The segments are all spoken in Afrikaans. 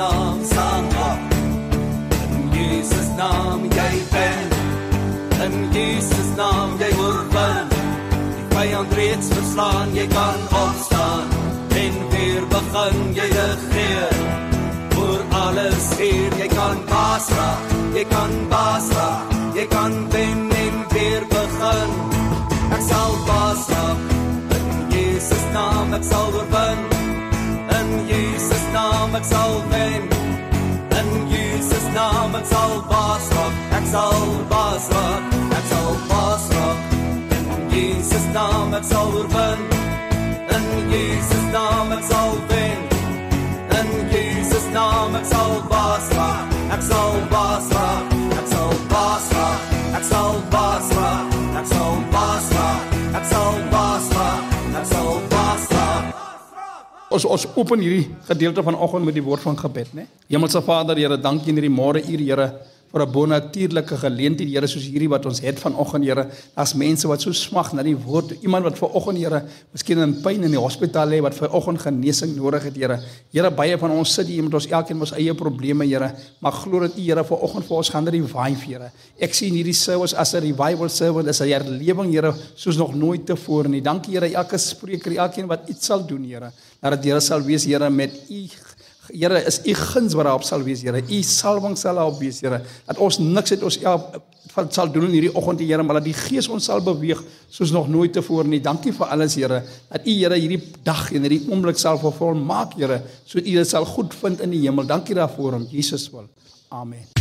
naam op. In Jesus naam jy ben. In Jesus naam jy oorwin. Die vyand reeds verslaan, jy kan opstaan en weer begin jy regeer. Oor alles hier, jy kan baas raak, jy kan baas raak, jy kan wen en weer begin. Ek sal baas raak. In Jesus naam ek sal oorwin. In Jesus naam ek sal wen. In Jesus naam ek sal baas raak. Ek sal baas raak. Ek sal baas raak. In Jesus naam ek sal oorwin. In Jesus naam ek sal wen. In Jesus naam ek sal baas raak. Ek sal baas raak. Ons ons open hierdie gedeelte vanoggend met die woord van gebed, né? Hemelse Vader, Here, dankie in hierdie môre uur, Here, vir 'n bonatuurlike geleentheid, Here, soos hierdie wat ons het vanoggend, Here. Daar's mense wat so smag na die woord, iemand wat vanoggend, Here, miskien in pyn in die hospitaal lê wat vanoggend genesing nodig het, Here. Here, baie van ons sit hier met ons elkeen met ons eie probleme, Here, maar glo dat U, Here, vanoggend vir ons gaan revive, Here. Ek sien hierdie service as 'n revival service, as 'n herlewing, Here, soos nog nooit tevore nie. Dankie, Here, elke spreker, elkeen wat iets sal doen, Here. Dat dit Here sal wees, Here, met U Here is u guns wat daarop sal wees, Here. U salwing sal daarop wees, Here. Dat ons niks uit ons wat sal doen in hierdie oggend, Here, maar dat die Gees ons sal beweeg soos nog nooit tevore nie. Dankie vir alles, Here. Dat u, Here, hierdie dag en hierdie oomblik sal vervolmaak, Here, sodat u dit sal goed vind in die hemel. Dankie daarvoor om Jesus wil. Amen.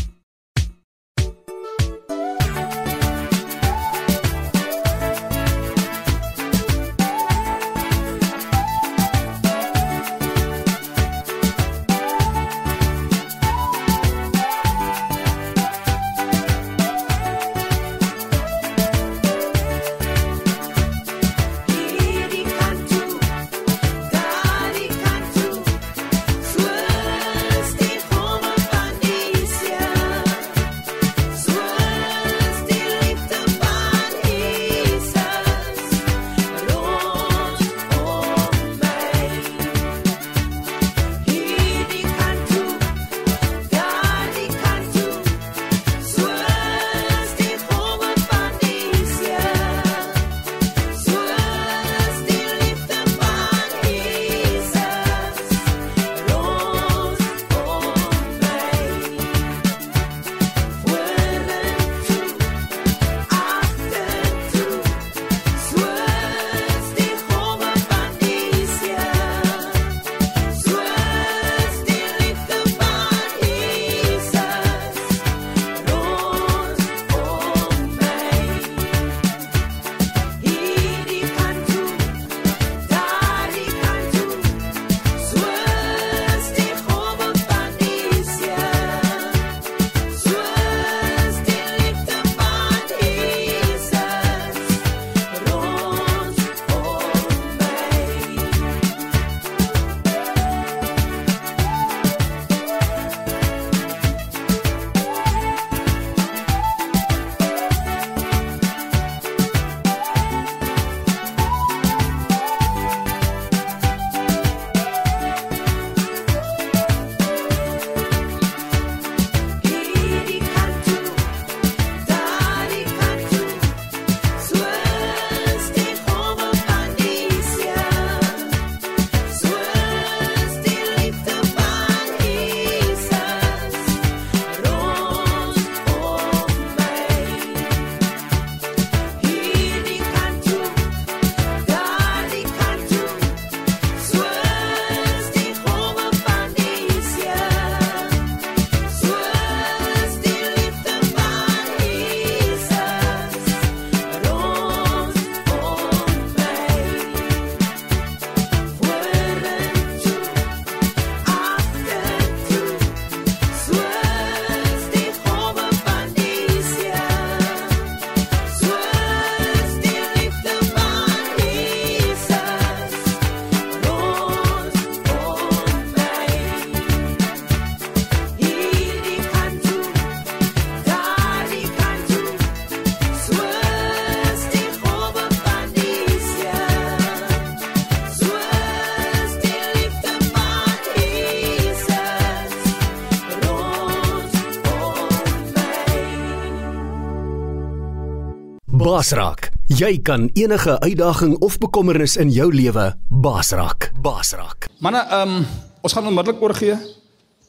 Basraak. Jy kan enige uitdaging of bekommernis in jou lewe basraak. Basraak. Manne, ehm um, ons gaan onmiddellik oorgee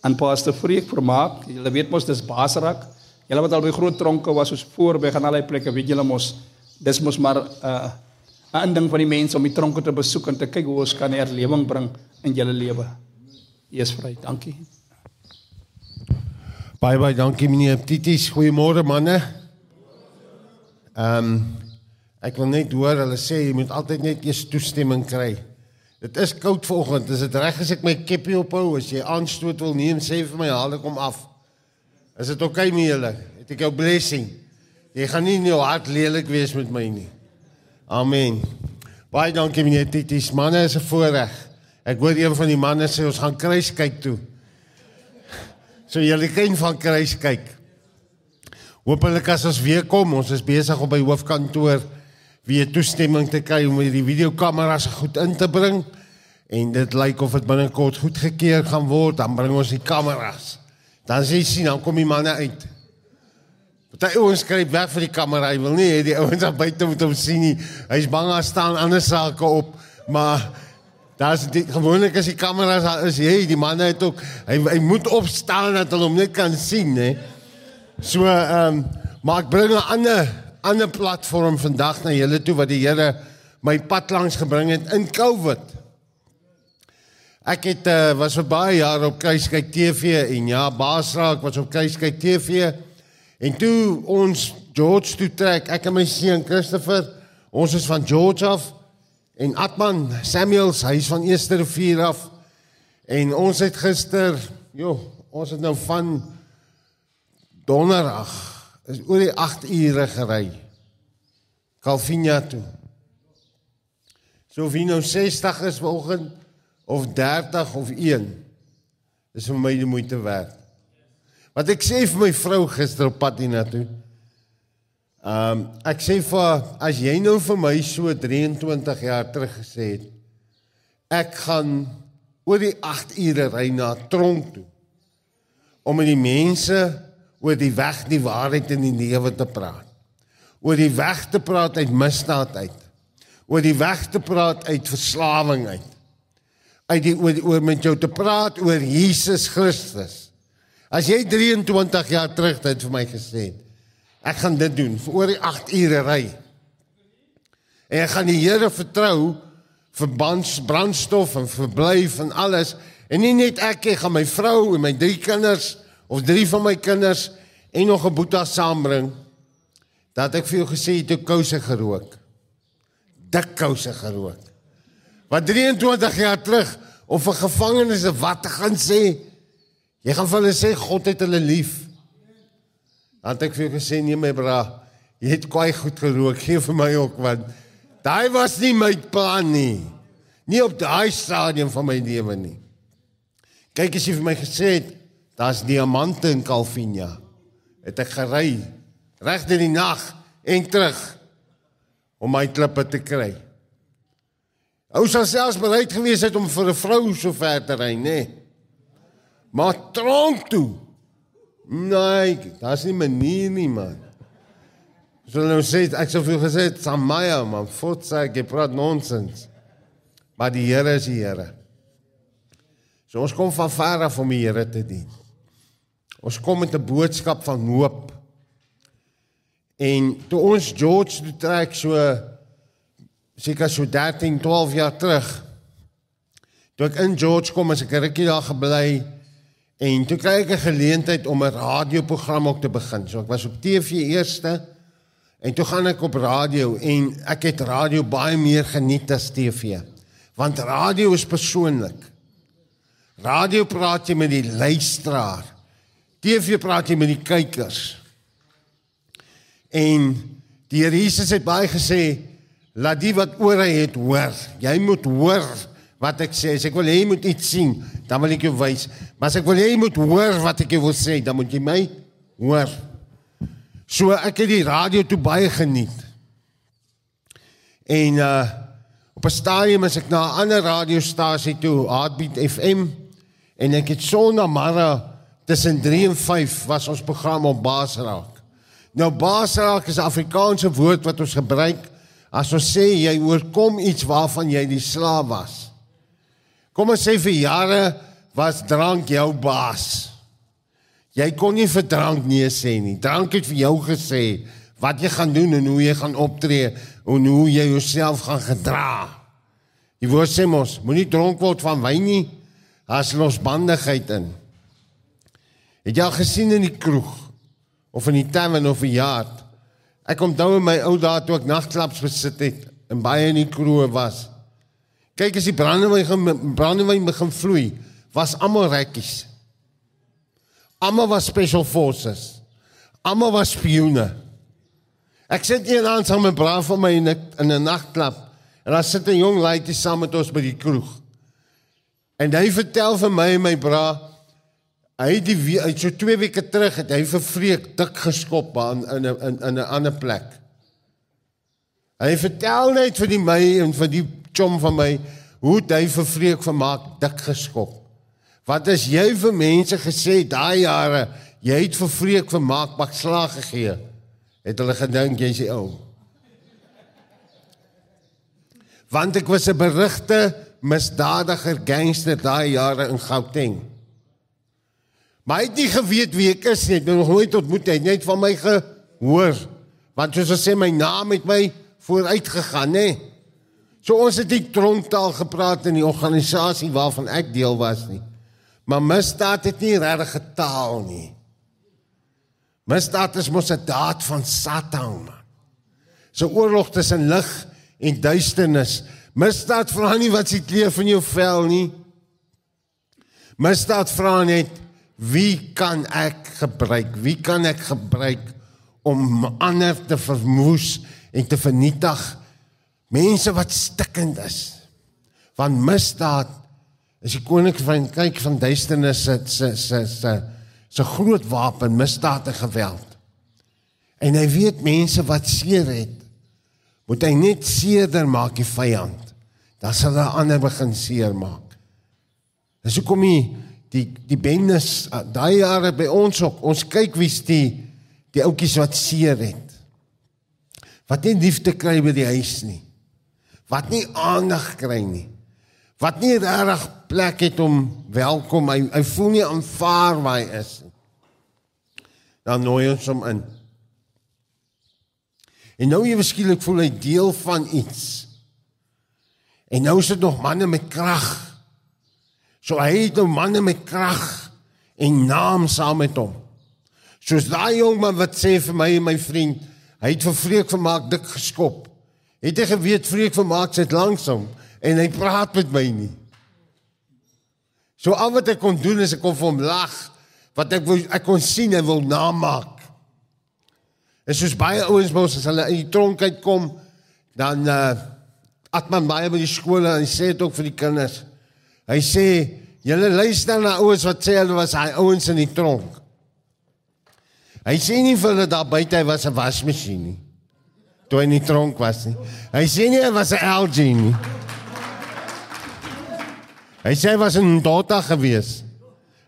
aan Pastor Freek vermaak. Julle weet mos dis Basrak. Julle wat al by groot tronke was soos voorby gaan allerlei plekke, weet julle mos dis mos maar 'n uh, 'n ding van die mense om die tronke te besoek en te kyk hoe ons kan herlewing bring in julle lewe. Eers vry. Dankie. Baie baie dankie meneer Tities. Goeiemôre manne. Ehm um, ek wil net hoor hulle sê jy moet altyd net eers toestemming kry. Dit is koud vanoggend. Is dit reg as ek my keppie ophou as jy aanstoot wil neem sê vir my haal ek hom af. Is dit oukei okay met julle? Het ek jou blessing? Jy gaan nie nou hard lelik wees met my nie. Amen. Baie dankie meneer Tities. Manne is 'n voorreg. Ek hoor een van die manne sê ons gaan kruis kyk toe. So julle ken van kruis kyk. Hoopelik as ons weer kom, ons is besig om by hoofkantoor weer toestemming te kry om die videokameras goed in te bring en dit lyk of dit binnekort goedgekeur gaan word, dan bring ons die kameras. Dan sien dan kom die manne uit. Party ouens skryf weg vir die kamera, hy wil nie hê die ouens daar buite moet hom sien nie. Hy's bang daar staan ander sake op, maar daar's die gewoonlik as die kameras is, jy, die manne het ook hy, hy moet opstaan dat hulle hom net kan sien, hè. So ehm um, maar ek bring 'n ander ander platform vandag na julle toe wat die Here my pad langs gebring het in COVID. Ek het uh, was vir baie jare op Kruiskyk TV en ja, Baasraak was op Kruiskyk TV. En toe ons George toe trek, ek en my seun Christopher, ons is van George af en Atman Samuels, hy's van Eersterivier af. En ons het gister, joh, ons het nou van Donderdag is oor die 8 ure gery. Calvinia toe. So of jy nou 60 is vanoggend of 30 of 1 is vir my die moeite werd. Wat ek sê vir my vrou gister op pad hiernatoe. Ehm um, ek sê vir as jy nou vir my so 23 jaar terug gesê het ek gaan oor die 8 ure ry na tronk toe om met die mense oor die weg die waarheid in die lewe te praat. Oor die weg te praat uit misdaad uit. Oor die weg te praat uit verslawing uit. Uit die oor, oor met jou te praat oor Jesus Christus. As jy 23 jaar terug het vir my gesê, ek gaan dit doen vir oor die 8 ure ry. En ek gaan die Here vertrou vir brandstof en verblyf en alles en nie net ek ek gaan my vrou en my drie kinders of drie van my kinders en nog 'n boeta saambring dat ek vir jou gesê het ek kouse gerook. Dik kouse gerook. Wat 23 jaar terug of 'n gevangenes wat te gaan sê jy gaan vir hulle sê God het hulle lief. Dan het ek vir jou gesê nee my bra, jy het kwai goed gerook, gee vir my ook want daai was nie my plan nie. Nie op daai stadium van my lewe nie. Kyk as jy vir my gesê het Daar's diamante in Calvinia. Het ek gery reg deur die nag en terug om my klippe te kry. Ou sou selfs bereid gewees het om vir 'n vrou so ver te ry, nê? Nee. Maar tronk toe. Nee, daar's nie manier nie, man. So nou sê ek sou vir gesê Samaya, man, fortsa gepraat nonsens. Maar die Here is die Here. So ons kom van ver af om die Here te dien. Ons kom met 'n boodskap van hoop. En toe ons George toe trek so seker so 13, 12 jaar terug. Toe ek in George kom as ek 'n rukkie daar gebly en toe kry ek 'n geleentheid om 'n radioprogram ook te begin. So ek was op TV eerste en toe gaan ek op radio en ek het radio baie meer geniet as TV. Want radio is persoonlik. Radio praat jy met die luisteraar. TV praat jy met die kykers. En die Here Jesus het baie gesê, laat die wat ore het hoor. Jy moet hoor wat ek sê. As ek wil hê jy moet iets sien, dan wil ek jou wys. Maar as ek wil hê jy moet hoor wat ek jou wil sê, dan moet jy my hoor. So ek het die radio toe baie geniet. En uh op 'n stadium as ek na 'n ander radiostasie toe, Heartbeat FM, en ek het sonnaandmôre tussen 3 en 5 was ons program op Baasraak. Nou basraak is 'n Afrikaanse woord wat ons gebruik as ons sê jy oorkom iets waarvan jy die slaaf was. Kom ons sê vir jare was drank jou baas. Jy kon nie vir drank nee sê nie. Drank het vir jou gesê wat jy gaan doen en hoe jy gaan optree en hoe jy jouself gaan gedra. Die woord sê mos, moenie dronk word van wyn nie. Daar's losbandigheid in. Het jy al gesien in die kroeg of in die tavern of 'n yard? Ek onthou in my ou dae toe ek nagklubs besit het en baie in die kroeg was. Kyk as die brandewyn brandewyn begin vloei, was almal rekkies. Almal was special forces. Almal was spioene. Ek sit eendag saam met braaf van my in 'n 'n nagklub en daar sit 'n jong laaitjie saam met ons by die kroeg. En hy vertel vir my en my bra hy het die hy so 2 weke terug het hy vir Freek dik geskop aan in 'n in 'n ander plek. Hy vertel net vir die my en vir die chom van my hoe hy vir Freek vermaak dik geskop. Wat as jy vir mense gesê daai jare jy het vir Freek vermaak bak slag gegee? Het hulle gedink jy's die ou. Want ek was 'n berigte misdadiger gangster daai jare in Gauteng. Maar hy het nie geweet wie ek is nie. Ek het nog nooit ontmoet hy het net van my gehoor. Want soos ek sê my naam het my vooruit gegaan, nê. So ons het die tronktaal gepraat in die organisasie waarvan ek deel was nie. Maar misdaad het nie regtig getaal nie. Misdaad is mos 'n daad van Satan. So oorlog tussen lig en duisternis. Misdaad vra nie wat se kleef van jou vel nie. Misdaad vra net wie kan ek gebruik? Wie kan ek gebruik om ander te vermoes en te vernietig? Mense wat stikkend is. Want misdaad is die koning van duisternis se se se se se groot wapen misdaad en geweld. En hy weet mense wat seer het, moet hy net seerder maak die vyand. Dan sal hulle ander begin seermaak. Dis hoekom hy die die bendes daai jare by ons ook. Ons kyk wie's die die ouetjies wat seer het. Wat nie liefde kry by die huis nie. Wat nie aandag kry nie. Wat nie regtig plek het om welkom. Hy hy voel nie aanvaar waar hy is nie. Dan nooi ons hom in. En nou jy beskielik voel hy deel van iets. En nou is dit nog manne met krag So hy het nou manne met krag en naam saam met hom. Soos daai jong man wat sê vir my en my vriend, hy het vir Vreek vermaak dik geskop. Het hy geweet Vreek vermaak sit langsom en hy praat met my nie. So al wat ek kon doen is ek kon vir hom lag wat ek wou ek kon sien hy wil namaak. En soos baie ouens mos as hulle in die tronk uitkom, dan uh atman baie by die skole en sê dit ook vir die kinders. Hy sê julle luister na ouens wat sê hulle was hy ouens in die tronk. Hy sê nie vir hulle daar buite hy was 'n wasmasjien nie. Toe hy in die tronk was nie. Hy sê nie hy was 'n LG nie. Hy sê hy was 'n dota gewees.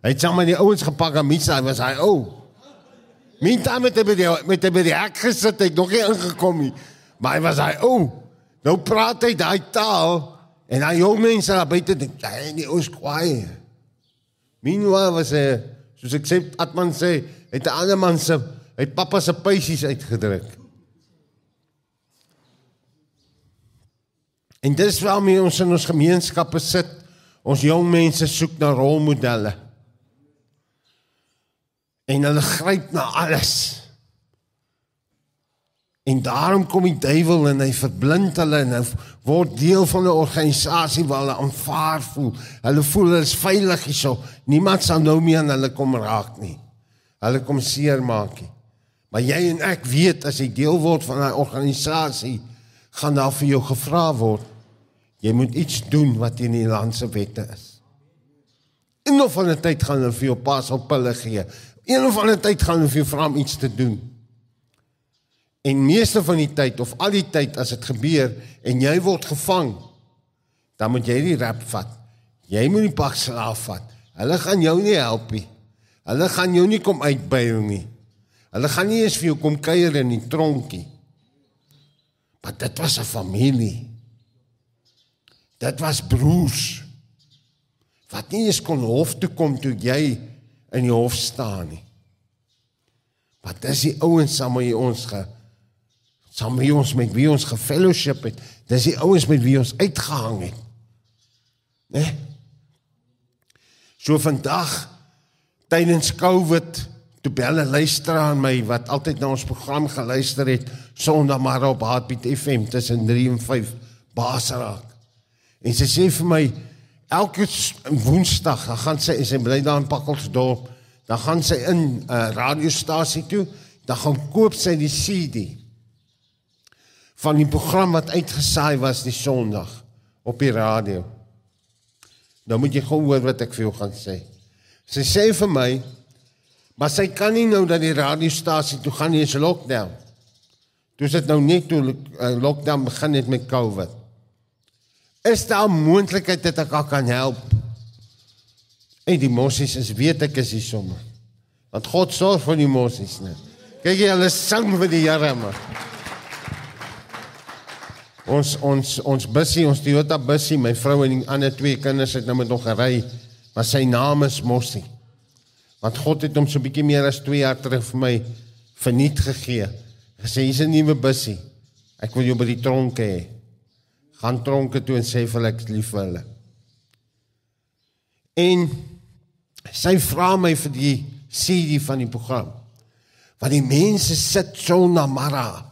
Hy het saam met die ouens gepak en mis hy was hy ou. Min dan met die met die by die hek gesit het nog nie ingekom nie. Maar hy was hy ou. Nou praat hy daai taal En daai jong mense daar buite dink, "Jy nie ons kwaai." Meanwhile was hy soos ek sê, Atman sê, het 'n ander man se het pappa se pysies uitgedruk. En dis waarom ons in ons gemeenskappe sit. Ons jong mense soek na rolmodelle. En hulle gryp na alles. En daarom kom die duiwel en hy verblind hulle en hy word deel van 'n organisasie waar hulle aanvaar voel. Hulle voel hulle is veilig hierso. Niemand sal nou meer aan hulle kom raak nie. Hulle kom seermaak nie. Maar jy en ek weet as jy deel word van 'n organisasie, gaan daar vir jou gevra word. Jy moet iets doen wat in die land se wette is. En of van 'n tyd gaan hulle vir jou pas op hulle gee. Een of ander tyd gaan hulle vir jou vra om iets te doen. En meeste van die tyd of al die tyd as dit gebeur en jy word gevang, dan moet jy die rap vat. Jy moet die pak slaaf vat. Hulle gaan jou nie help nie. Hulle gaan jou nie kom uitbuil nie. Hulle gaan nie eens vir jou kom kuier in die tronkie. Maar dit was 'n familie. Dit was broers. Wat nie eens kon hof toe kom toe jy in die hof staan nie. Wat dis die ouens saam met ons ge saam met ons met wie ons gefellowship het. Dis die ouens met wie ons uitgehang het. Né? Nee? So vandag tydens Covid toe bel 'n luisteraar aan my wat altyd na ons program geluister het Sondag maar op Heartbeat FM tussen 3 en 5 Basraak. En sy sê vir my elke Woensdag, dan gaan sy en sy bly daar in Pakkelsdorp, dan gaan sy in 'n uh, radiostasie toe, dan gaan koop sy die CD van die program wat uitgesaai was die Sondag op die radio. Nou moet jy gou hoor wat ek vir jou gaan sê. Sy sê vir my Maar sy kan nie nou dat die radiostasie toe gaan nie, is lockdown. Toe sit nou net toe uh, lockdown begin het met COVID. Is daar 'n moontlikheid dat ek kan help? En die mossies is weet ek is hier sommer. Want God sorg vir die mossies net. Kyk jy hulle sang vir die Here maar. Ons ons ons bussie, ons Toyota bussie, my vrou en die ander twee kinders het nou met nog gery, maar sy naam is Mossie. Want God het hom so bietjie meer as 2 jaar terug vir my verniet gegee. Gesê hier's 'n nuwe bussie. Ek wil jou by die tronke hê. Gaan tronke toe en sê vir ek lief vir hulle. En sy vra my vir die CD van die program. Want die mense sit so na Mara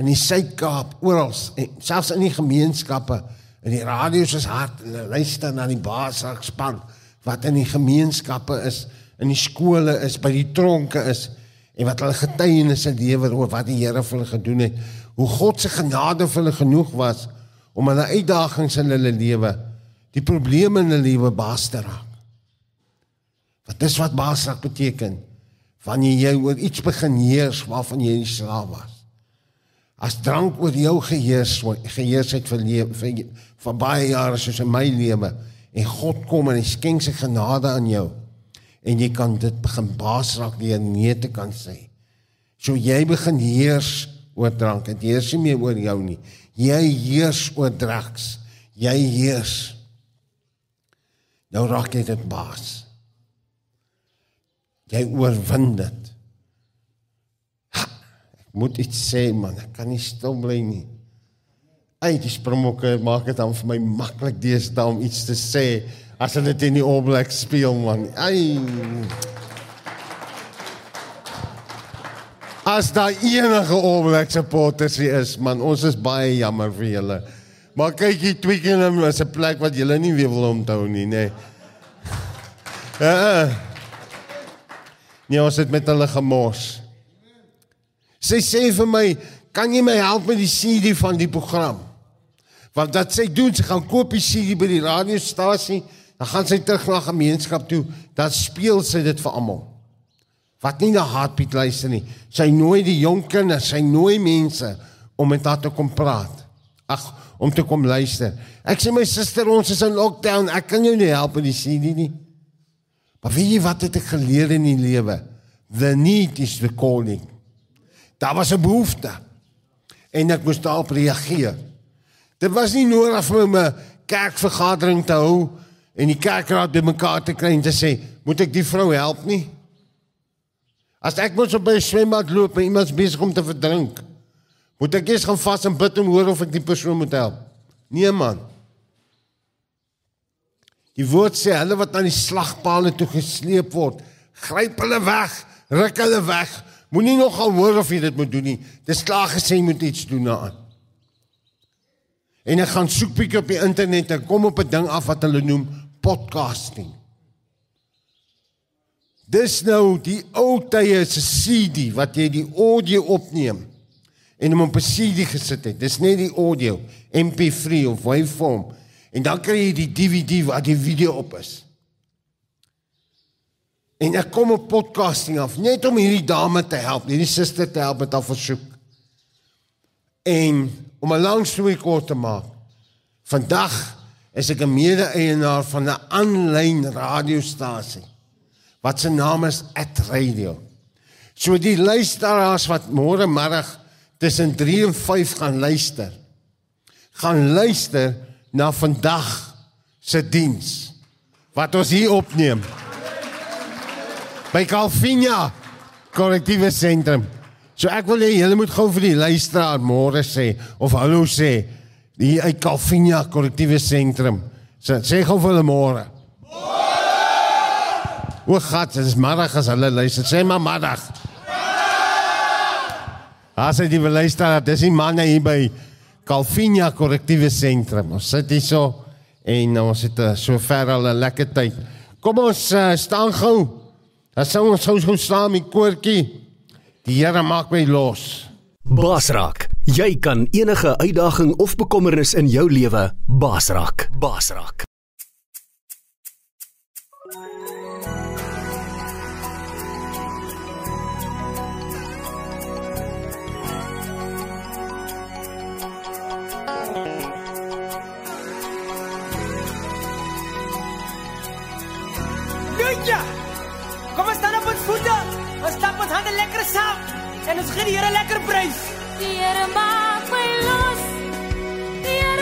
in die Suid-Kaap oral, selfs in die gemeenskappe, in die radio's is hard en luister na die basak span wat in die gemeenskappe is in die skole is, by die tronke is en wat hulle getuienisse lewer oor wat die Here vir hulle gedoen het, hoe God se genade vir hulle genoeg was om hulle uitdagings in hulle lewe, die probleme in hulle lewe baas te raak. Wat dis wat baas raak beteken? Wanneer jy oor iets begin heers waarvan jy nie slaaf was. As drank oor jou geheers, geheers het vir vir, vir baie jare soos in my lewe en God kom en hy skenk sy genade aan jou en jy kan dit begin baas raak deur nee te kan sê. So jy begin heers oor drank. Dit heers nie meer oor jou nie. Jy heers oor drugs. Jy heers. Nou raak jy dit baas. Jy oorwin dit. Moet iets sê man, ek kan nie stil bly nie. Ai, die sprommokke maak dit dan vir my maklik deesdae om iets te sê as hulle dit in die All Blacks speel man. Ai. As daar enige All Blacks supporters is, man, ons is baie jammer vir julle. Maar kyk hier Twickenham is 'n plek wat julle nie weer wil onthou nie, nê. Nee. Ja. Nee, ons het met hulle gemors. Sy sê vir my, "Kan jy my help met die CD van die program?" Want dat sy doen, sy gaan koop die CD by die radiostasie Dan gaan sy terug na gemeenskap toe, dan speel sy dit vir almal. Wat nie na Heartbeat luister nie. Sy nooi die jong kinders, sy nooi mense om met haar te kom praat. Ag, om te kom luister. Ek sê my suster, ons is in lockdown. Ek kan jou nie help met die CD nie. Maar weet jy wat het ek geleer in die lewe? The need is the calling. Daar was 'n behoefte. En ek moes daarop reageer. Dit was nie nodig vir my kerkvergadering te hou en die kerkraad bymekaar te kry en te sê, "Moet ek die vrou help nie?" As ek moet op 'n swembad loop en iemand besig om te verdrink, moet ek eers gaan vas en bid om hoor of ek die persoon moet help. Nee man. Die woord sê hulle wat aan die slagpale toe gesleep word, gryp hulle weg, ruk hulle weg. Moenie nog gaan hoor of jy dit moet doen nie. Dis klaar gesê jy moet iets doen daaraan. En ek gaan soek bietjie op die internet en kom op 'n ding af wat hulle noem podcasting. Dis nou die ou tye se CD wat jy die audio opneem en hom op 'n CD gesit het. Dis net die audio, MP3 of waveform en dan kry jy die DVD wat die video op is. En ek kom op podcasting af net om hierdie dame te help, hierdie suster te help met haar versoek. En om 'n lang storie kort te maak. Vandag is ek 'n mede-eienaar van 'n aanlyn radiostasie wat se naam is At Radio. So die luisteraars wat môre middag tussen 3 en 5 gaan luister, gaan luister na vandag se diens wat ons hier opneem by Calvinia Korrektiewe Sentrum. So ek wil hê julle moet gou vir die luisteraar môre sê of hallo sê hier uit Calvinia Korrektiewe Sentrum. So, sê gou vir hulle môre. O gat, dit is middag as hulle luister. Sê maar middag. As jy die luisteraar, dis die manne hier by Calvinia Korrektiewe Sentrum. Ons sit hierso en ons het eh, so ver al 'n lekker tyd. Kom ons uh, staan gou Dan sing ons sou so saam in koortjie. Die Here maak my los. Basrak, jy kan enige uitdaging of bekommernis in jou lewe basrak. Basrak. alles help en ons gee die Here lekker prys. Die Here maak my los. Die Here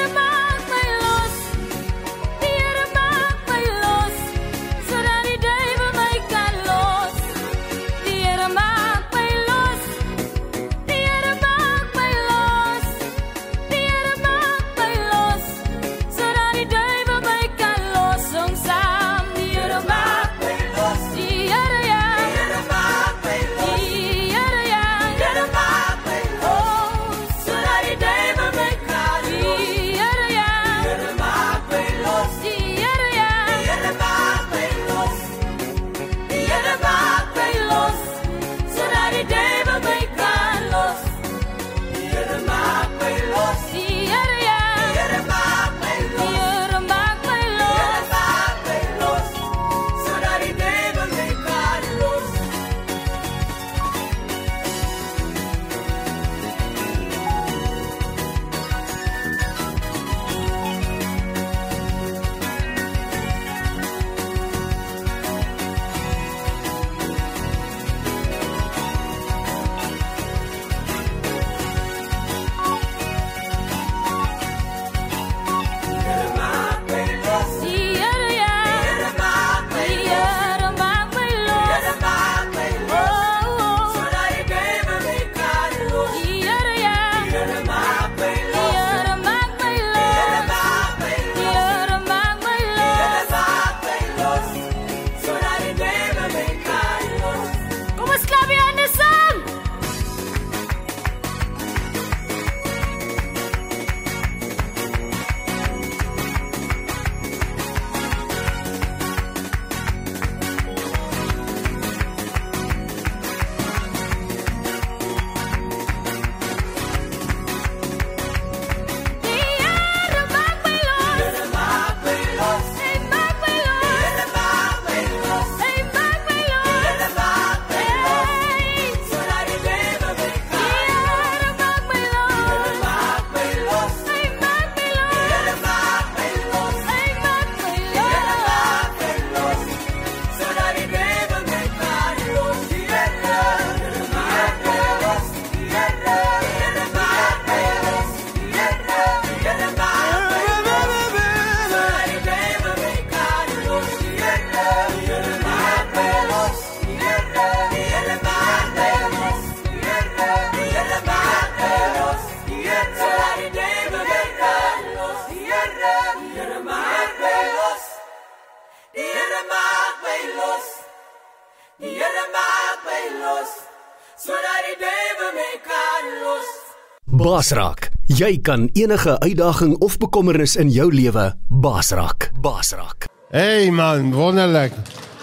Baas raak. Jy kan enige uitdaging of bekommernis in jou lewe baas raak. Baas raak. Hey man, wonderlik.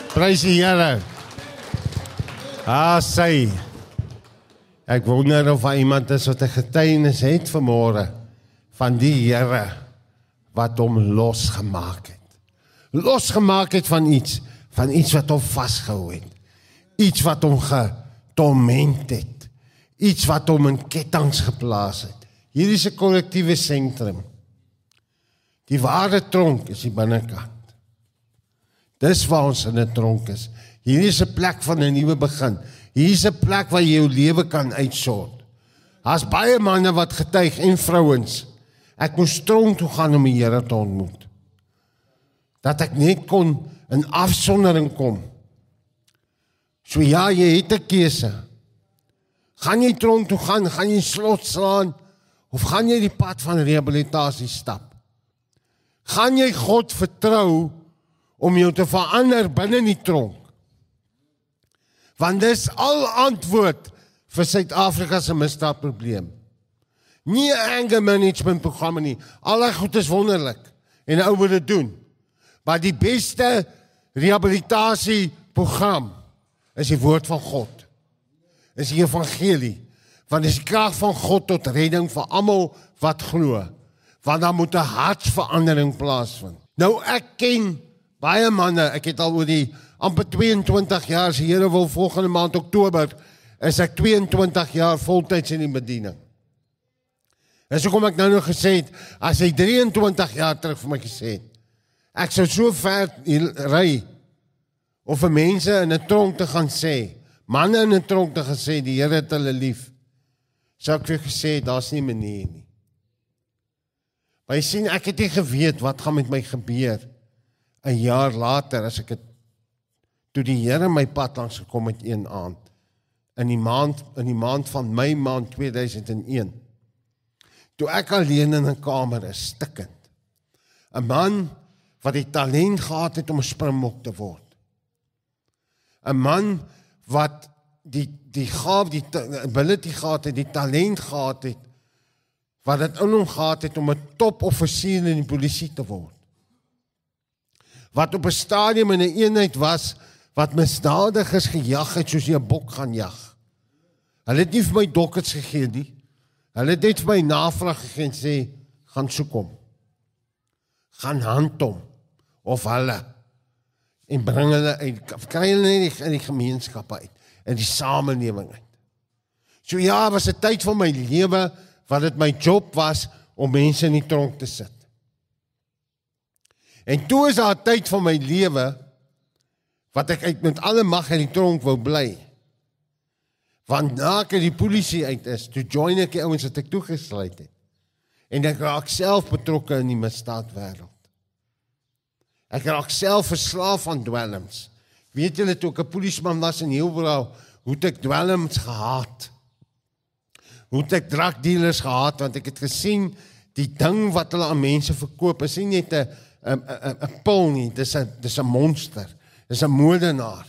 Prys die Here. Ah, sy. Ek wonder of daar iemand is wat 'n getuienis het vanmôre van die Here wat hom losgemaak het. Losgemaak het van iets, van iets wat hom vasgehou het. Iets wat hom getorment het iets wat hom in kettinge geplaas het. Hier is 'n kollektiewe sentrum. Die ware tronk is die binnekant. Dis waar ons in 'n tronk is. Hier is 'n plek van 'n nuwe begin. Hier is 'n plek waar jy jou lewe kan uitsort. Daar's baie manne wat getuig en vrouens. Ek moes tronk toe gaan om die Here te ontmoet. Dat ek net kon in afsondering kom. So ja, jy het 'n keuse. Gaan jy tronk toe gaan, gaan jy slot slaan of gaan jy die pad van rehabilitasie stap? Gaan jy God vertrou om jou te verander binne in die tronk? Want dis al antwoord vir Suid-Afrika se misdaadprobleem. Nie 'n anger management program nie. Al die goed is wonderlik en ou moet dit doen. Maar die beste rehabilitasie program is die woord van God. Is die evangelie. Want dit is die krag van God tot redding vir almal wat glo. Want dan moet 'n hartsverandering plaasvind. Nou ek ken baie manne, ek het al oor die amper 22 jaar, die Here wil volgende maand Oktober is ek 22 jaar voltyds in die bediening. En so kom ek nou nog gesê het, as hy 23 jaar terug vir my gesê het, ek sou so ver ry of vir mense in 'n tronk te gaan sê, manne in 'n tronk te gaan sê die Here het hulle lief. Sou ek vir gesê daar's nie manier nie. Maar jy sien ek het nie geweet wat gaan met my gebeur 'n jaar later as ek het toe die Here my pad langs gekom het een aand in die maand in die maand van Mei maand 2001. Toe ek alleen in 'n kamer is, stikkend. 'n Man wat die talent gehad het om 'n springbok te word. 'n Man wat die die gaaf die ability gehad het, die talent gehad het wat dit in hom gehad het om 'n topoffisier in die polisie te word. Wat op 'n stadium in 'n een eenheid was wat misdadigers gejag het soos jy 'n bok gaan jag. Hulle het nie vir my dokkets gegee nie. Hulle het net vir my navraag gegee en sê gaan soek hom. Gaan hand hom of hulle en bring hulle uit kry hulle net in die gemeenskap uit in die samelewing uit. So ja, was 'n tyd van my lewe wat dit my job was om mense in die tronk te sit. En toe is daar 'n tyd van my lewe wat ek uit met alle mag in die tronk wou bly. Want na ek uit die polisie uit is, toe join ek die ouens wat ek toegesluit het. En ek raak self betrokke in die misdaadwêreld. Ek raak self verslaaf aan dwelms. Weet julle toe ek 'n polisieman was in Hielbrow, hoe ek dwelms gehaat? Hoe ek drugdealers gehaat want ek het gesien die ding wat hulle aan mense verkoop is nie net 'n 'n 'n 'n pil nie, dis 'n dis 'n monster. Dis 'n moordenaar.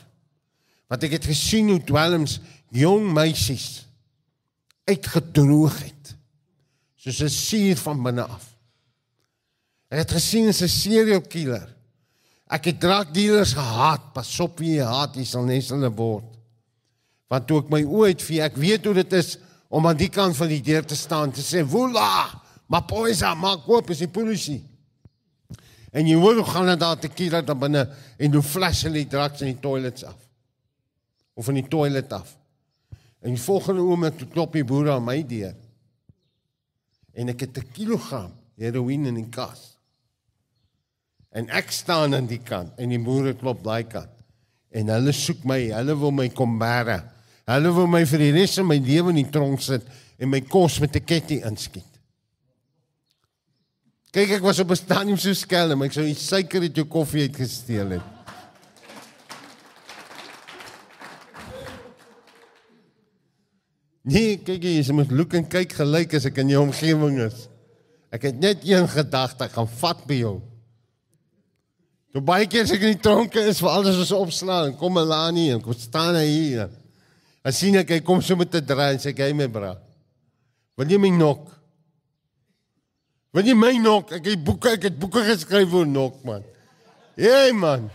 Want ek het gesien hoe dwelms jong meisies uitgedroog het. Soos 'n suur van binne af. Ek het gesien 'n serial killer. Ek het drugdealers gehaat. Pas op wie jy haat, jy sal nes hulle word. Want toe ek my oë het vir ek weet hoe dit is om aan die kant van die deur te staan te sê woela, mapoisa, maak oop is die polisie. En jy hoe gaan dit daar te killer dan binne en hoe flash hulle die drugs in die toilets af. Of in die toilet af. En die volgende oomblik klop die boere aan my deur. En ek het 'n kilogram heroïne in die kas. En ek staan aan die kant en die boere klop daai kant. En hulle soek my, hulle wil my kom bære. Hulle wil my vir die res van my lewe in die tronk sit en my kos met 'n ketting inskiet. Kyk ek was op 'n stadium so skelm, ek sou die suiker uit jou koffie uitgesteel het. Nee, kyk jy, jy moet look en kyk gelyk as ek in jou omgewing is. Ek het net een gedagte, ek gaan vat by jou. Toe baie keer as ek in die tronke is vir alles wat opslaan, kom Melanie en kom staan hy hier. As sien ek hy kom so met 'n draai en sê hy my bra. Wil jy my nok? Wil jy my nok? Ek het boeke, ek het boeke geskryf oor nok man. Hey man.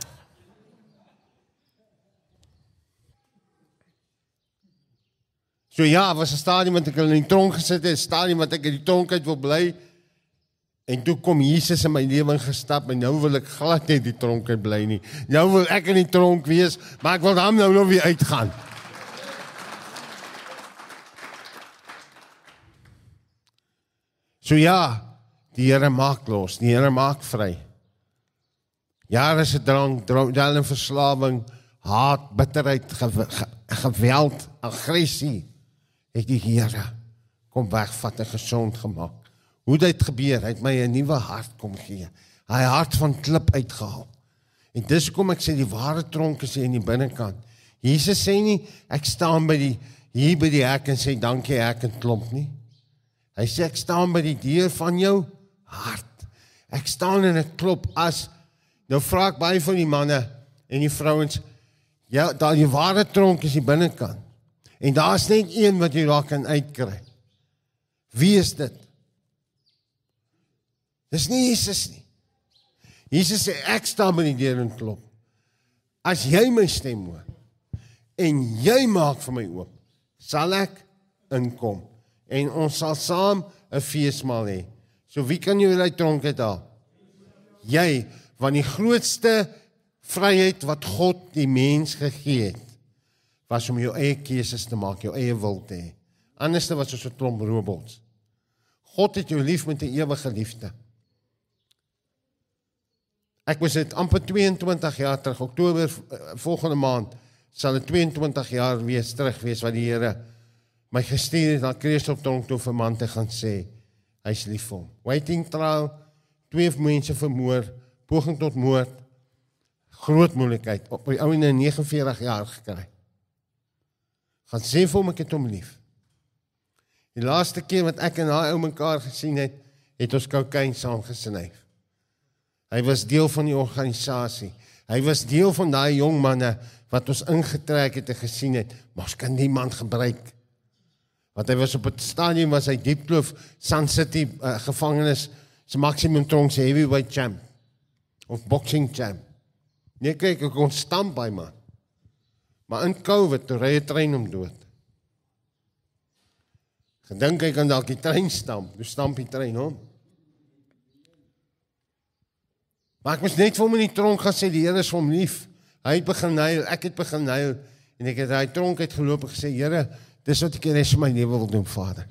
So ja, was 'n stadium wat ek in die tronk gesit het, 'n stadium wat ek in die tronk uit wil bly. En toe kom Jesus in my lewe gestap en nou wil ek glad net die tronk uit bly nie. Nou wil ek in die tronk wees, maar ek wil dan nou nog weer uitgaan. So ja, die Here maak los, die Here maak vry. Jare se drank, drank en verslawing, haat, bitterheid, gew ge geweld, aggressie, het die Here kom wegvat en gesond gemaak. Hoe dit gebeur, hy het my 'n nuwe hart kom gee. Hy hart van klip uitgehaal. En dis hoekom ek sê die ware tronk is hier in die binnekant. Jesus sê nie ek staan by die hier by die hek en sê dankie hek en klomp nie. Hy sê ek staan by die deur van jou hart. Ek staan en ek klop as nou vra ek baie van die manne en die vrouens ja, daar die ware tronk is hier binnekant. En daar's net een wat jy daar kan uitkry. Wie is dit? Dis nie Jesus nie. Jesus sê ek staan by die deur en klop. As jy my stem hoor en jy maak vir my oop, sal ek inkom en ons sal saam 'n feesmaal hê. So wie kan jou uit tronk uit haal? Jy, want die grootste vryheid wat God die mens gegee het, was om jou eie keuses te maak, jou eie wil te hê. Anderste was ons 'n klomp robots. God het jou lief met 'n ewige liefde. Ek was dit amper 22 jaar terug, Oktober eh, volgende maand sal dit 22 jaar wees terug wees wat die Here my gestuur het na Kreeusoptronk toe vir man te gaan sê hy's lief vir hom. Waiting trial, twee mense vermoor, poging tot moord, groot moeilikheid op my ou en 49 jaar gekry. Gaan sê vir hom ek het hom lief. Die laaste keer wat ek en daai ou mekaar gesien het, het ons kokain saam gesnyf. Hy was deel van die organisasie. Hy was deel van daai jong manne wat ons ingetrek het en gesien het, maar ons kan niemand gebruik. Want hy was op 'n stadium was hy Diepkloof Sun City uh, gevangenis se maksimum tronk se heavyweight champ of boxing champ. Nee kyk ek kon stamp by man. Maar in Covid toe ry 'n trein om dood. Gedink hy kan dalk die trein stamp, dus stamp die trein hom. Maar ek moes net vir hom in die tronk gaan sê die Here is vir hom lief. Hy het begin huil, ek het begin huil en ek het die tronk uit geloop en gesê Here, dis wat ek in res van my lewe wil doen, Vader.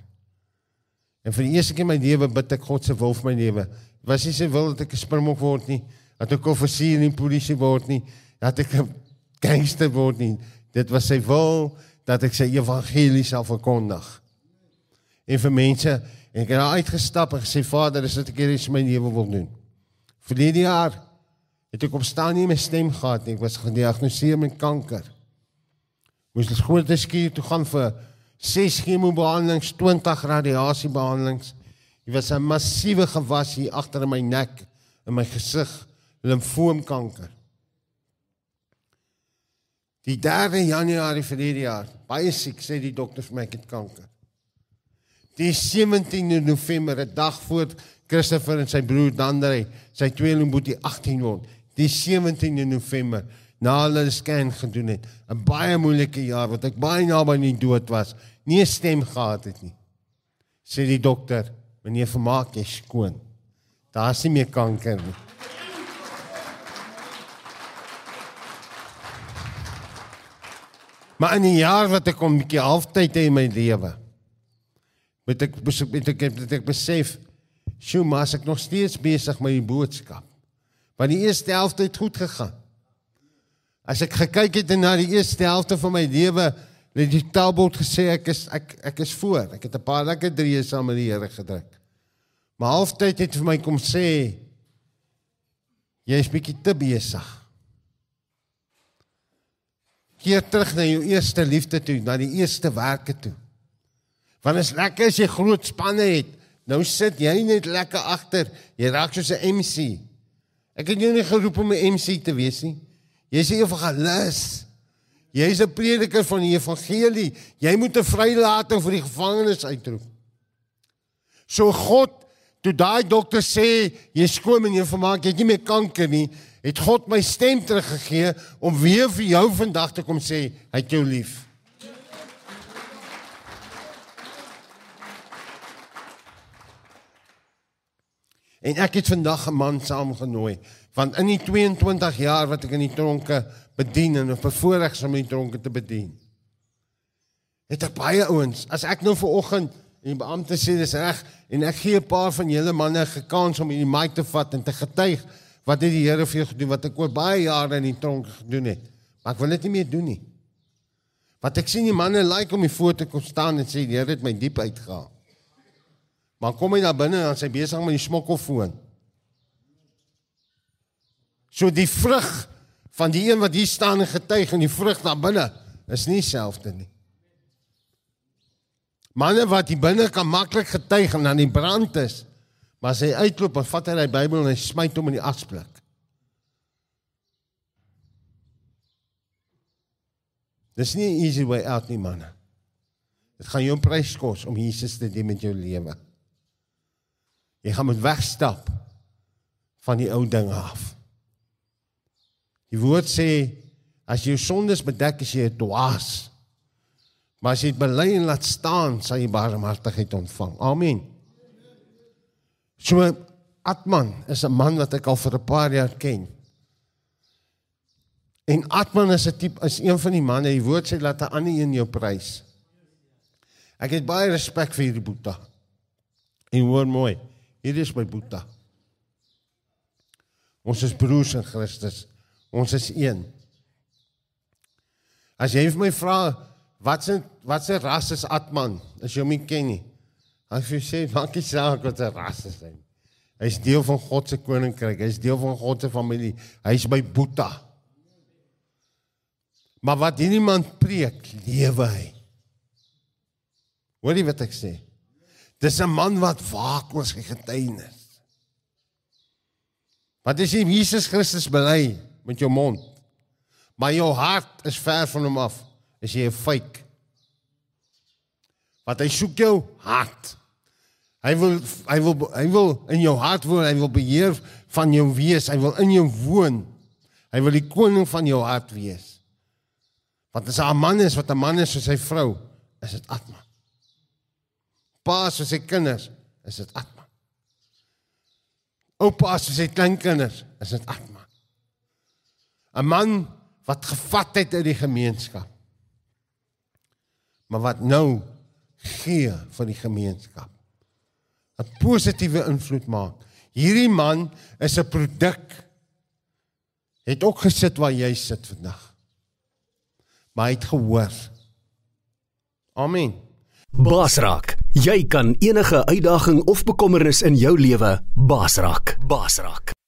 En vir die eerste keer in my lewe bid ek God se wil vir my lewe. Was nie sy wil dat ek 'n springbok word nie, dat ek 'n offisier in die polisie word nie, dat ek 'n gangster word nie. Dit was sy wil dat ek sy evangelie sal verkondig. En vir mense, en ek het daar uitgestap en gesê Vader, dis wat ek hier in my lewe wil doen. Verlede jaar het ek opstaan nie my stem gehad nie. Ek was gediagnoseer met kanker. Moes ek groot skuur toe gaan vir 6 chemobehandelings, 20 radiasiebehandelings. Dit was 'n massiewe gewas hier agter in my nek, in my gesig, limfoomkanker. Die 3 Januarie verlede jaar, baie siek sê die dokter vir my ek het kanker. Die 17de November, 'n dag voor Christopher en sy broer Dandre, sy tweelingboetie 18 word. Die 17de November, na hulle 'n scan gedoen het, 'n baie moeilike jaar wat ek baie naby aan die dood was, nie 'n stem gehad het nie. Sê die dokter, meneer Vermaak, jy's skoon. Daar's nie meer kanker nie. Maar in 'n jaar wat ek om 'n bietjie halftyd het in my lewe, moet ek moet ek moet ek besef, sjoe, maar as ek nog steeds besig met die boodskap. Want die eerste helfte het goed gegaan. As ek gekyk het na die eerste helfte van my lewe, het die taalbord gesê ek is ek ek is voor. Ek het 'n paar lekker drieë saam met die Here gedruk. Maar halftyd het vir my kom sê jy is bietjie te besig. Keer terug na jou eerste liefde toe, na die eerste werke toe. Want is lekker as jy groot spanne het. Nou sit jy net lekker agter. Jy raak soos 'n MC. Ek het jou nie geroep om 'n MC te wees nie. Jy's 'n evangelis. Jy's 'n prediker van die evangelie. Jy moet 'n vrylating vir die gevangenes uitroep. So God, toe daai dokter sê jy skoon en jy vermaak, jy het nie meer kanker nie, het God my stem teruggegee om weer vir jou vandag te kom sê hy het jou lief. En ek het vandag 'n man saamgenooi want in die 22 jaar wat ek in die tronke bedien en of bevoorreg om in die tronke te bedien. Het ek baie ouens, as ek nou ver oggend en die beampte sê dis reg en ek gee 'n paar van julle manne 'n kans om in die mic te vat en te getuig wat het die Here vir jou gedoen wat ek oor baie jare in die tronk gedoen het. Maar ek wil dit nie meer doen nie. Want ek sien die manne like om die te kom staan en sê die Here het my diep uitgehaal. Maar kom hy daar binne en dan sy besig met die smokkelfoon. So die vrug van die een wat hier staan en getuig en die vrug daar binne is nie dieselfde nie. Manne wat hier binne kan maklik getuig en dan die brand is, maar as hy uitloop en vat hy die Bybel en hy smyt hom in die asblik. Dis nie 'n easy way out nie, manne. Dit gaan jou prys kos om Jesus te dien met jou lewe. Jy gaan moet wegstap van die ou dinge af. Die woord sê as jou sondes bedek, is jy 'n dwaas. Maar as jy dit bely en laat staan, sal jy barmhartigheid ontvang. Amen. So Atman is 'n man wat ek al vir 'n paar jaar ken. En Atman is 'n tipe is een van die manne, die woord sê laat 'n ander een jou prys. Ek het baie respek vir hierdie Boeta. En hoor mooi, hier is my Boeta. Ons is broers in Christus. Ons is een. As jy vir my vra wat se wat se ras is Atman, as jy hom nie ken nie. Dan vir sê maak nie saak wat sy ras is nie. Hy's deel van God se koninkryk. Hy's deel van God se familie. Hy's my Boeta. Maar wat hierdie man preek, lewe hy. Hoor jy wat ek sê? Dis 'n man wat waak oor sy getuienis. Wat as jy Jesus Christus bely met jou mond, maar jou hart is ver van hom af, is jy 'n fake. Wat hy soek jou hart. Hy wil hy wil hy wil in jou hart woon, hy wil beheer van jou wees, hy wil in jou woon. Hy wil die koning van jou hart wees. Want as 'n man is wat 'n man is vir sy vrou, is dit Atman. Pa vir sy kinders, is dit Atman. Oupa vir sy kleinkinders, is dit Atman. 'n Man wat gevat het uit die gemeenskap. Maar wat nou gee vir die gemeenskap. 'n Positiewe invloed maak. Hierdie man is 'n produk het ook gesit waar jy sit vandag maar hy het gehoor. Amen. Basraak, jy kan enige uitdaging of bekommernis in jou lewe basraak. Basraak.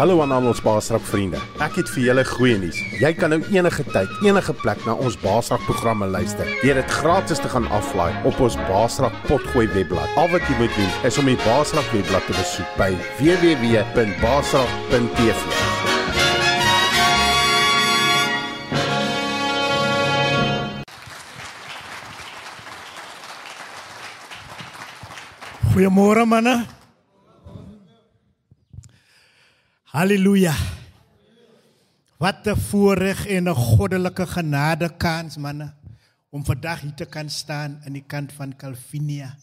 Hallo aan al ons Baasrak vriende. Ek het vir julle goeie nuus. Jy kan nou enige tyd, enige plek na ons Baasrak programme luister. Deur dit gratis te gaan aflaai op ons Baasrak potgooi webblad. Al wat jy moet doen is om die Baasrak webblad te besoek by www.baasrak.tv. Goeiemôre manne. Halleluja. Wat 'n voorreg en 'n goddelike genade kans manne om vandag hier te kan staan aan die kant van Calvinia.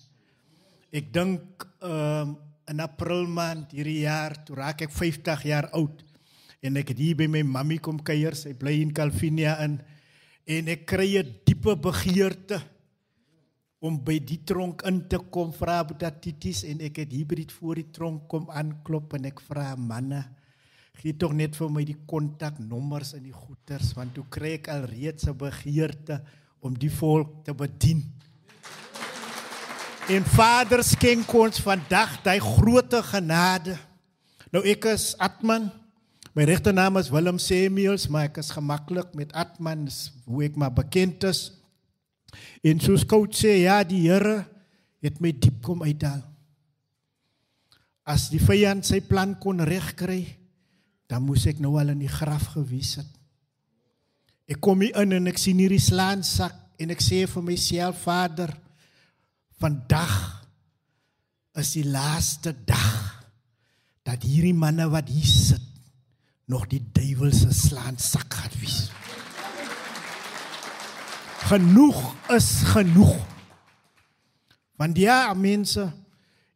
Ek dink ehm um, in April maand hierdie jaar, toe raak ek 50 jaar oud en ek het hier by my mammie kom kuier. Sy bly in Calvinia in en ek kry 'n diepe begeerte om by die tronk in te kom vra Boetatitis en ek het die voor die tronk kom aanklop en ek vra manne gee tog net vir my die kontaknommers en die goeders want toe kry ek al reeds 'n begeerte om die volk te bedien. En Vader skenk ons vandag daai groote genade. Nou ek is Atman. My regte naam is Willem Samuels, maar ek is gemaklik met Atman, hoe ek maar bekend is. En soos coach sê, ja, die Here het my diep kom uithaal. As die vyand sy plan kon regkry, dan moes ek nou al in die graf gewees het. Ek kom hier in en ek sien hierdie slaansak en ek sê vir myself, Vader, vandag is die laaste dag dat hierdie manne wat hier sit nog die duiwel se slaansak gaan wees. Genoeg is genoeg. Want ja, mense,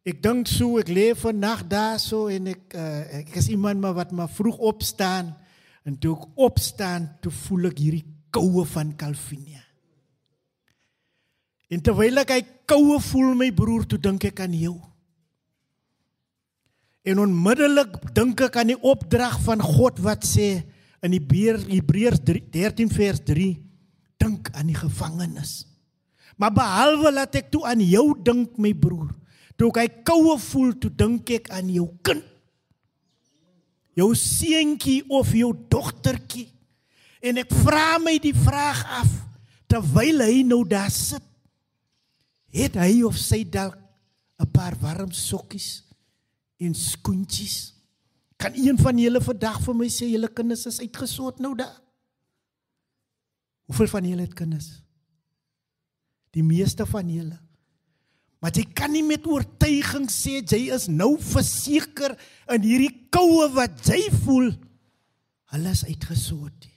ek dink so ek leef vannag daar so en ek uh, ek is iemand maar wat maar vroeg opstaan en toe ek opstaan, toe voel ek hierdie koue van Calvinia. En terwyl ek hy koue voel my broer, toe dink ek aan jou. En onmiddellik dink ek aan die opdrag van God wat sê in Hebreërs 13 vers 3 dink aan die gevangenes. Maar behalwe dat ek toe aan jou dink my broer, toe ek hy koue voel, toe dink ek aan jou kind. Jou seentjie of jou dogtertjie. En ek vra my die vraag af terwyl hy nou daar sit. Het hy of sy dalk 'n paar warm sokkies en skoentjies? Kan een van julle vandag vir my sê julle kinders is uitgesoot nou daar? Hoeveel van julle het kinders? Die meeste van julle. Maar jy kan nie met oortuiging sê jy is nou verseker in hierdie koue wat jy voel. Hulle is uitgesoot. nie.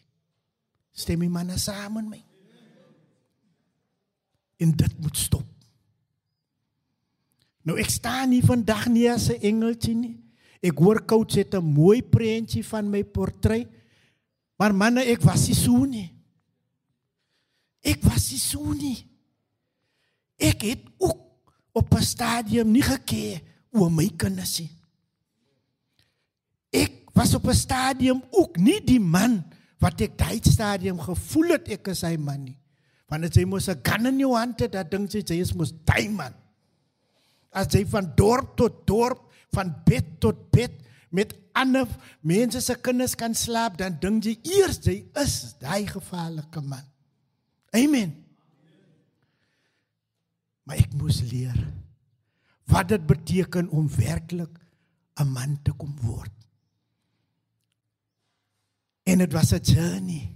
Stem jy manne saam met my? En dit moet stop. Nou ek staan nie vandag nie as 'n engeltjie nie. Ek hoor coach het 'n mooi prentjie van my portret. Maar manne, ek was nie so nie. Ek was nie so nie. Ek het ook op 'n stadium nie gekeer oor my kinders nie. Ek was op 'n stadium ook nie die man wat ek daai stadium gevoel het ek is hy man nie. Want as jy mos 'n gun in jou hand het, dan dink jy jy is mos daai man. As jy van dorp tot dorp, van bed tot bed met ander mense se kinders kan slaap, dan dink jy eers jy is daai gevaarlike man. Amen. Maar ek moes leer wat dit beteken om werklik 'n man te kom word. En dit was 'n journey.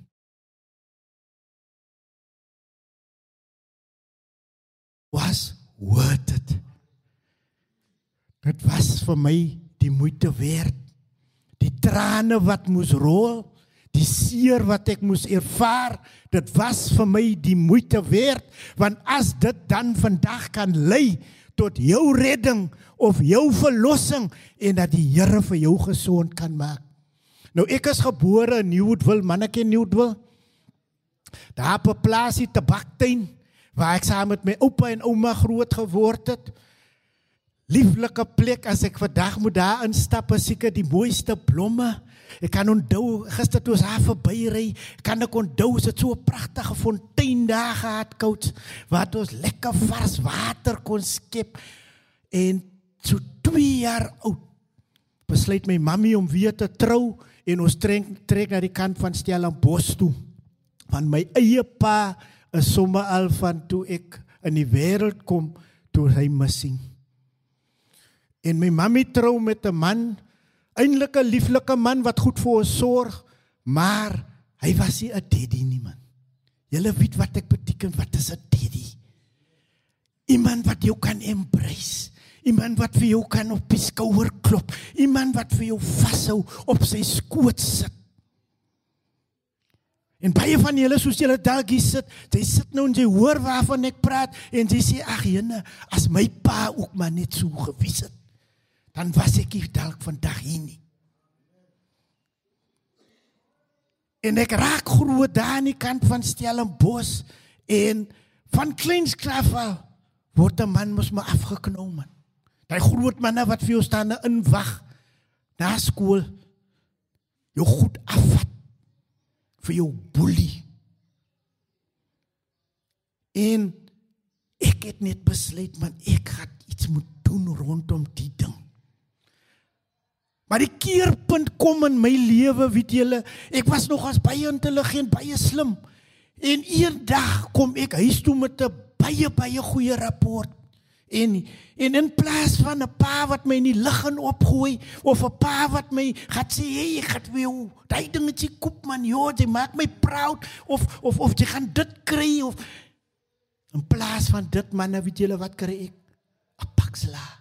Was worth it. Dit was vir my die moeite werd. Die trane wat moes rol, die seer wat ek moes ervaar, dit was vir my die moeite werd, want as dit dan vandag kan lei tot jou redding of jou verlossing en dat die Here vir jou gesond kan maak. Nou ek is gebore in Nieuwoudtville, manneke in Nieuwoudtville. Daar op 'n plaasie te Baktuin waar ek saam met my oupa en ouma groot geword het lieflike plek as ek vandag moet daar instap seker die mooiste blomme ek kan onthou gister toe ons daar verby ry kan ek onthou is dit so 'n pragtige fontein daar gehad coach wat ons lekker vars water kon skep en so 2 jaar oud besluit my mammie om weer te trou en ons trek trek na die kant van Stellenbosch toe. Want my eie pa is sommer al van toe ek in die wêreld kom toe hy missing. En my mammie trou met 'n man, eintlik 'n lieflike man wat goed vir ons sorg, maar hy was nie 'n daddy nie man. Julle weet wat ek beteken, wat is 'n daddy? Iemand wat jou kan embrace. Iemand wat vir jou kan op die skouer klop. Iemand wat vir jou vashou op sy skoot sit. En baie van julle soos julle dalk hier sit, jy sit nou en jy hoor waarvan ek praat en jy sê ag jene, as my pa ook maar net so gewys het, dan was ek dalk vandag hier nie. En ek raak groot daar aan die kant van Stellenbosch en van kleins kraaf af word 'n man mos maar afgeknou. Daai groot manne wat vir jou staan in wag na skool. Jou goed afvat vir jou boelie. En ek het net besluit man ek gaan iets moet doen rondom die ding. Maar die keerpunt kom in my lewe, weet julle, ek was nog as baie intelligent, baie slim. En eendag kom ek huis toe met 'n baie baie goeie rapport. En en in plaas van 'n pa wat my in die lug gaan opgooi of 'n pa wat my gaan sê hey, ek gaan hoe daai dingetjie koop man, ja, jy maak my proud of of of jy gaan dit kry of in plaas van dit man, weet julle wat kry ek? 'n Pak slaag.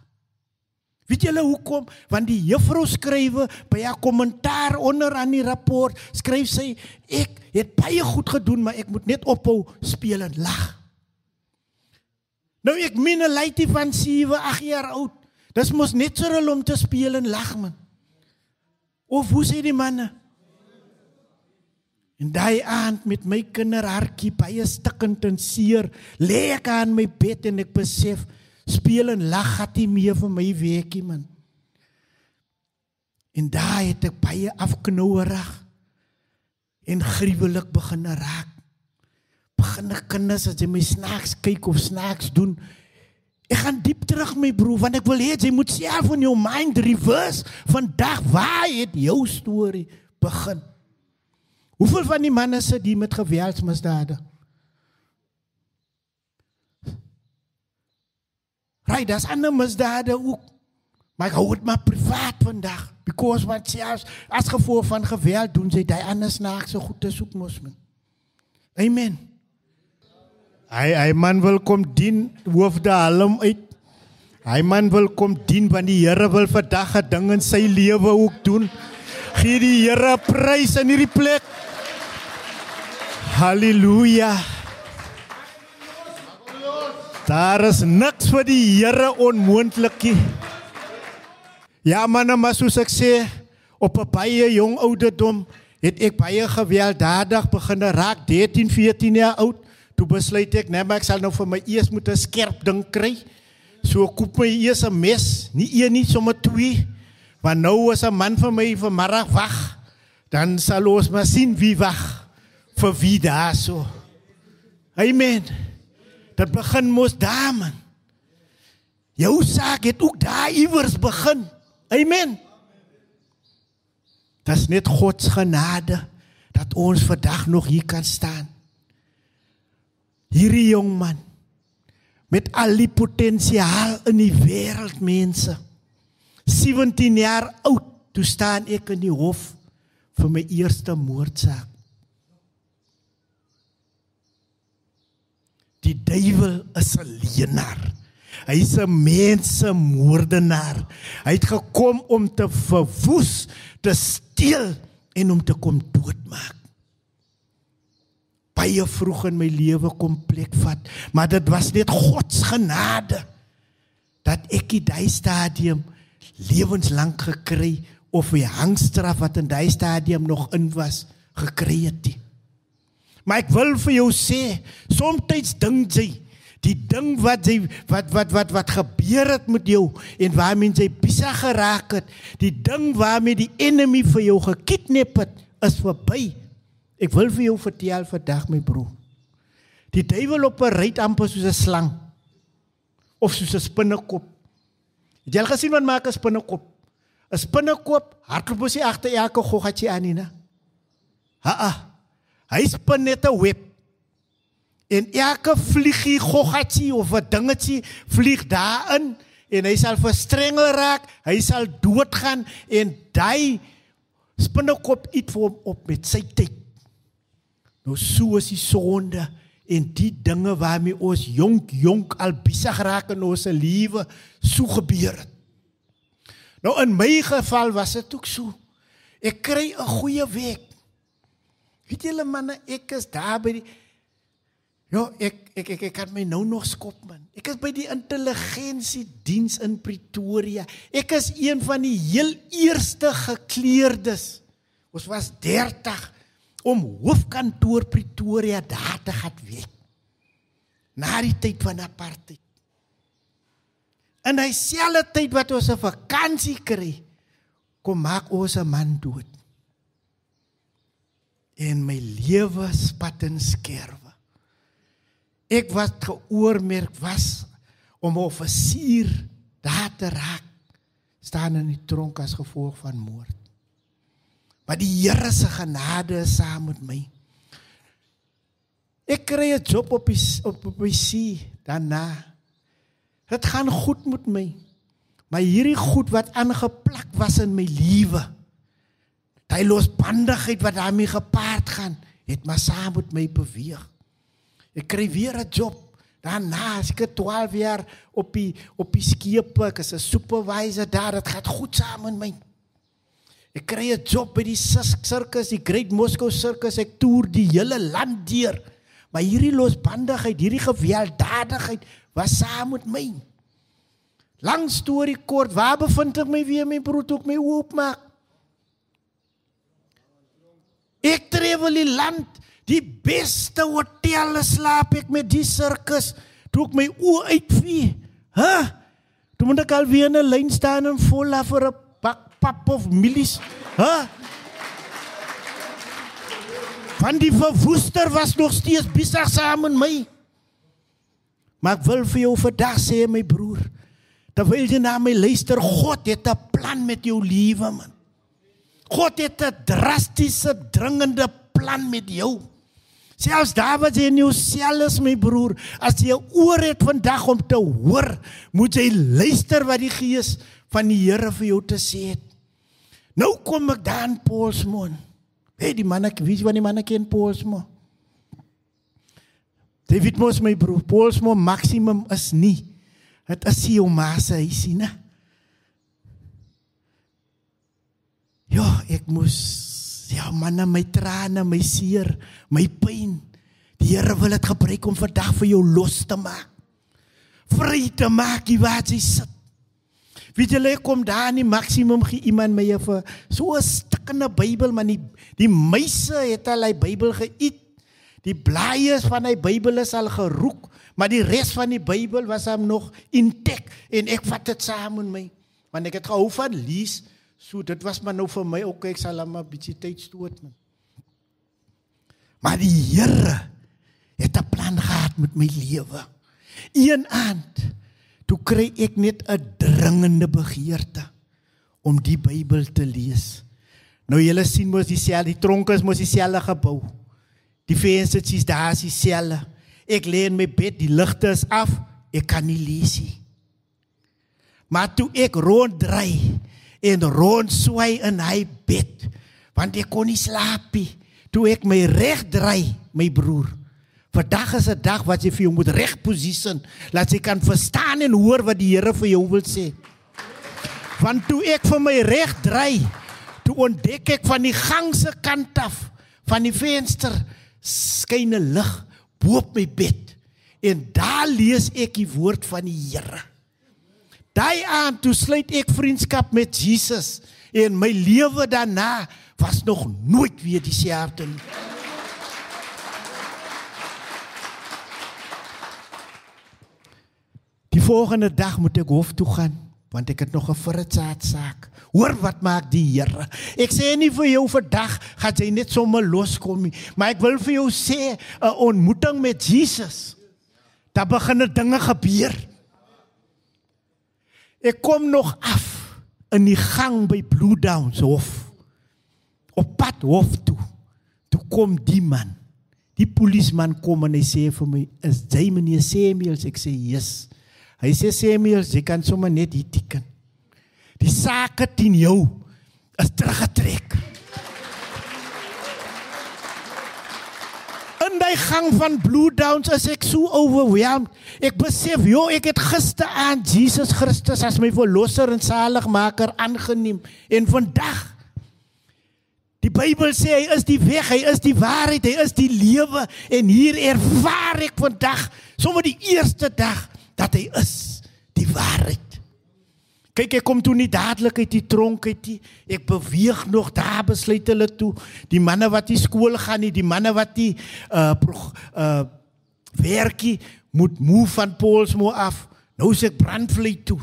Weet julle hoekom? Want die juffrou skrywe by haar kommentaar onder aan die rapport, skryf sy ek het baie goed gedoen, maar ek moet net ophou speel en lag. Nou ek min 'n laaitjie van 7, 8 jaar oud. Dis mos net so rol om te speel en lag man. Of hoe sê die manne? En daai aand met my kinderhartjie baie stikkend en seer, lê ek aan my bed en ek besef speel en lag het nie meer vir my weekie man. En daai het ek baie afknouerig en gruwelik begin raak. Begin ek kinders as jy my snaaks kyk of snaaks doen. Ek gaan diep terug my broer want ek wil hê jy moet self in jou mind reverse vandag waar het jou storie begin? Hoeveel van die manne sit hier met geweldsmisdade? Right, daar's ander misdade ook. Maar ek hou dit maar privaat vandag because wat selfs as gevolg van geweld doen sy daai ander snaaks so goed te soek mos men. Amen. Hy hy man wil kom dien hoofde halm uit. Hy man wil kom dien want die Here wil vandag 'n ding in sy lewe ook doen. Gee die Here prys in hierdie plek. Halleluja. Daar is niks vir die Here onmoontlik nie. Ja man, maar soos ek sê, op 'n baie jong ouderdom het ek baie gewelddadig begin raak, 13, 14 jaar oud. Toe besluit ek, nee, maar ek sal nou vir my eers moet 'n skerp ding kry. So koop my eers 'n mes, nie een nie, sommer twee. Want nou is 'n man vir my vanmiddag wag. Dan sal ons maar sien wie wag vir wie daar so. Amen. Dit begin mos daar man. Jou saak het ook daar iewers begin. Amen. Dit is net God se genade dat ons vandag nog hier kan staan. Hierdie jong man met al die potensiaal in die wêreld mense. 17 jaar oud, toe staan ek in die hof vir my eerste moordsaak. Die duiwel is 'n leienaar. Hy's 'n mensemoordenaar. Hy het gekom om te verwoes, te steel en om te kom doodmaak. Baie vroeg in my lewe kom plek vat, maar dit was net God se genade dat ek in daai stadium lewenslank gekry of 'n hangstraf wat in daai stadium nog in was gekry het. Die. Maar ek wil vir jou sê, soms dink jy die ding wat jy wat wat wat wat gebeur het met jou en waarmee jy besig geraak het, die ding waarmee die enemy vir jou gekidnap het, is verby. Ek wil vir jou vertel vandag my broer. Die duiwel opereer amper soos 'n slang of soos 'n spinnekop. Het jy al gesien wat maak 'n spinnekop? 'n Spinnekop hardloop nie agter elke goggatjie aan nie, né? Ha. Hy spin net 'n web. En elke vliegie goggatjie of 'n dingetjie vlieg daarin en hy sal verstrengel raak, hy sal doodgaan en daai spinnekop eet vir hom op met sy tyd. Nou so is die sonde en die dinge waarmee ons jonk jonk al besig raak in ons lewe so gebeur het. Nou in my geval was dit ook so. Ek kry 'n goeie week. Weet julle manne, ek is daar by die Ja, ek ek ek ek kan my nou nog skop man. Ek is by die intelligensie diens in Pretoria. Ek is een van die heel eerste gekleerdes. Ons was 30 om hoofkantoor Pretoria daar te gaan weet. Na die tyd van apartheid. In dieselfde tyd wat ons 'n vakansie kry, kom maak ons 'n man dood. En my lewe spat in skerwe. Ek was geoormerk was om 'n offisier daar te raak staan in die tronk as gevolg van moord. Maar die Here se genade is saam met my. Ek kry 'n job op die op op die see daarna. Dit gaan goed met my. Maar hierdie goed wat aangeplak was in my lewe. Daai losbandigheid wat daarmee gepaard gaan, het maar saam met my beweeg. Ek kry weer 'n job. Daarna as ek 12 jaar op die op die skepe, ek is 'n supervisor daar, dit gaan goed saam met my. Ek kry 'n job by die sirkus, die Great Moscow Circus. Ek toer die hele land deur. Maar hierdie losbandigheid, hierdie gewelddadigheid was saam met my. Lang storie kort, waar bevind ek my weer my brood ook my oopmaak? Ek travel die land, die beste hotelle slaap ek met die sirkus. Toe ek my oë uitvee. Huh? Toe moet ek al weer 'n lyn staan en vol af vir 'n bak pap of mielies. Hæ? Huh? Van die verwoester was nog steeds besig saam met my. Maar ek wil vir jou vandag sê my broer, terwyl jy na my luister, God het 'n plan met jou lewe man. God het 'n drastiese, dringende plan met jou. Selfs daar wat jy in jou sel is my broer, as jy oor het vandag om te hoor, moet jy luister wat die Gees van die Here vir jou te sê het. Nou kom ek daar in Paulsmoon. Hey, die manne, wie is van die manne ken Paulsmoon? David Mos my broer, Paulsmoon maksimum is nie. Dit is sy ouma se huisie, né? Ja, ek moes ja, manne, my trane, my seer, my pyn. Die Here wil dit gebruik om vandag vir jou los te maak. Vry te maak waar jy sit. Weet jy, ek kom daar in die maksimum gee iemand my vir so 'n stukkende Bybel, maar die die meise het al hy Bybel geëet. Die blaaie van hy Bybel is al geroek, maar die res van die Bybel was hom nog intek en ek vat dit saam met my. Want ek het gehou van lees. So dit was maar nou vir my ook ek sal maar 'n bietjie tyd stoot man. Maar die Here het 'n plan gehad met my lewe. Een aand toe kry ek net 'n dringende begeerte om die Bybel te lees. Nou julle sien mos dieselfde, die tronke is mos dieselfde gebou. Die vensters is daar is dieselfde. Ek lê in my bed, die ligte is af, ek kan nie lees nie. Maar toe ek ronddraai en rond swai in hy bed want ek kon nie slaap nie toe ek my reg draai my broer vandag is 'n dag wat jy vir jou moet reg posisie laat jy kan verstaan en hoor wat die Here vir jou wil sê. Want toe ek vir my reg draai toe ontdek ek van die gang se kant af van die venster skyn 'n lig bo op my bed. En daar lees ek die woord van die Here Daai aand toe sluit ek vriendskap met Jesus en my lewe daarna was nog nooit weer dieselfde nie. Die volgende dag moet ek hof toe gaan want ek het nog 'n vrotsaat saak. Hoor wat maak die Here. Ek sê nie vir jou vandag gaan jy net sommer loskom nie, maar ek wil vir jou sê 'n ontmoeting met Jesus. Daar begin dinge gebeur. Ek kom nog af in die gang by Blue Downs hof op pad hof toe. Toe kom die man. Die polisieman kom en hy sê vir my, "Is jy meneer Samuels?" Ek sê, "Yes." Hy sê, "Samuels, jy kan sommer net hier teken. Die saak teen jou is teruggetrek." In die gang van Blue Downs is ek so overwhelmed. Ek besef, joh, ek het gisteraand Jesus Christus as my verlosser en saligmaker aangeneem en vandag Die Bybel sê hy is die weg, hy is die waarheid, hy is die lewe en hier ervaar ek vandag, sommer die eerste dag dat hy is die waarheid. Kyk, ek kom toe nie dadelik uit die tronk uit nie. Ek beweeg nog daar besluit hulle toe. Die manne wat nie skool gaan nie, die manne wat nie uh uh werkie moet move van Paulsmoor af. Nou is ek brandvlei toe.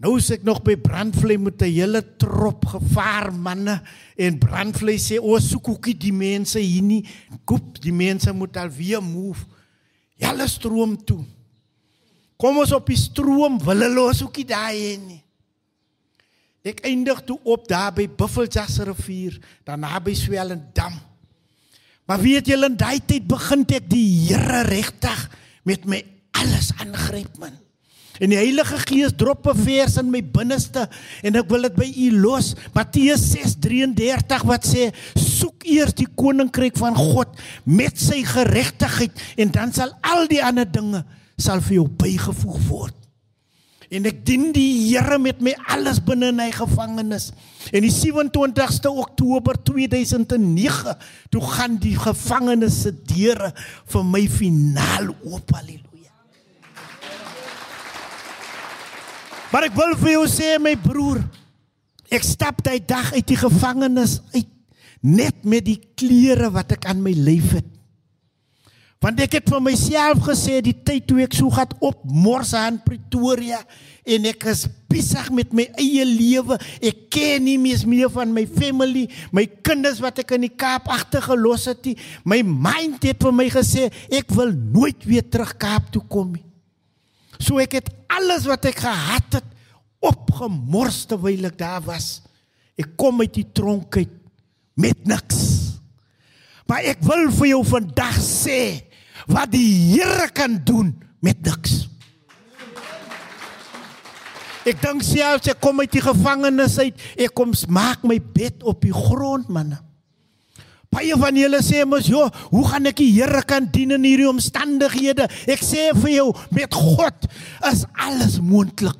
Nou is ek nog by brandvlei met 'n hele trop gevaar manne en brandvlei sê o soek ookie die mense hier nie. Koop, die mense moet al weer move. Julle stroom toe. Kom ons op die stroom, wil hulle ons ookie daai heen nie. Ek eindig toe op daar by Buffeljas rivier, daarna by Swellendam. Maar weet julle in daai tyd begin ek die Here regtig met my alles aangryp man. En die Heilige Gees drop 'n vers in my binneste en ek wil dit by u los. Matteus 6:33 wat sê: "Soek eers die koninkryk van God met sy geregtigheid en dan sal al die ander dinge sal vir jou bygevoeg word." En ek dien die Here met my alles binne in hy gevangenis. En die 27ste Oktober 2009 toe gaan die gevangenis se deure vir my finaal oop. Halleluja. Maar ek wil vir jou sê my broer, ek stap daai dag uit die gevangenis uit net met die klere wat ek aan my lyf het. Want ek het vir myself gesê die tyd toe ek so gat op mors aan Pretoria en ek is besig met my eie lewe. Ek ken nie meer meer van my family, my kinders wat ek in die Kaap agtergelos het nie. My mind het vir my gesê ek wil nooit weer terug Kaap toe kom nie. So ek het alles wat ek gehad het opgemors terwyl ek daar was. Ek kom uit die tronk uit met niks. Maar ek wil vir jou vandag sê wat die Here kan doen met niks. Ek dink selfs ek kom uit die gevangenis uit, ek kom maak my bed op die grond manne. Baie van julle sê mos, "Jo, hoe gaan ek die Here kan dien in hierdie omstandighede?" Ek sê vir jou, met God is alles moontlik.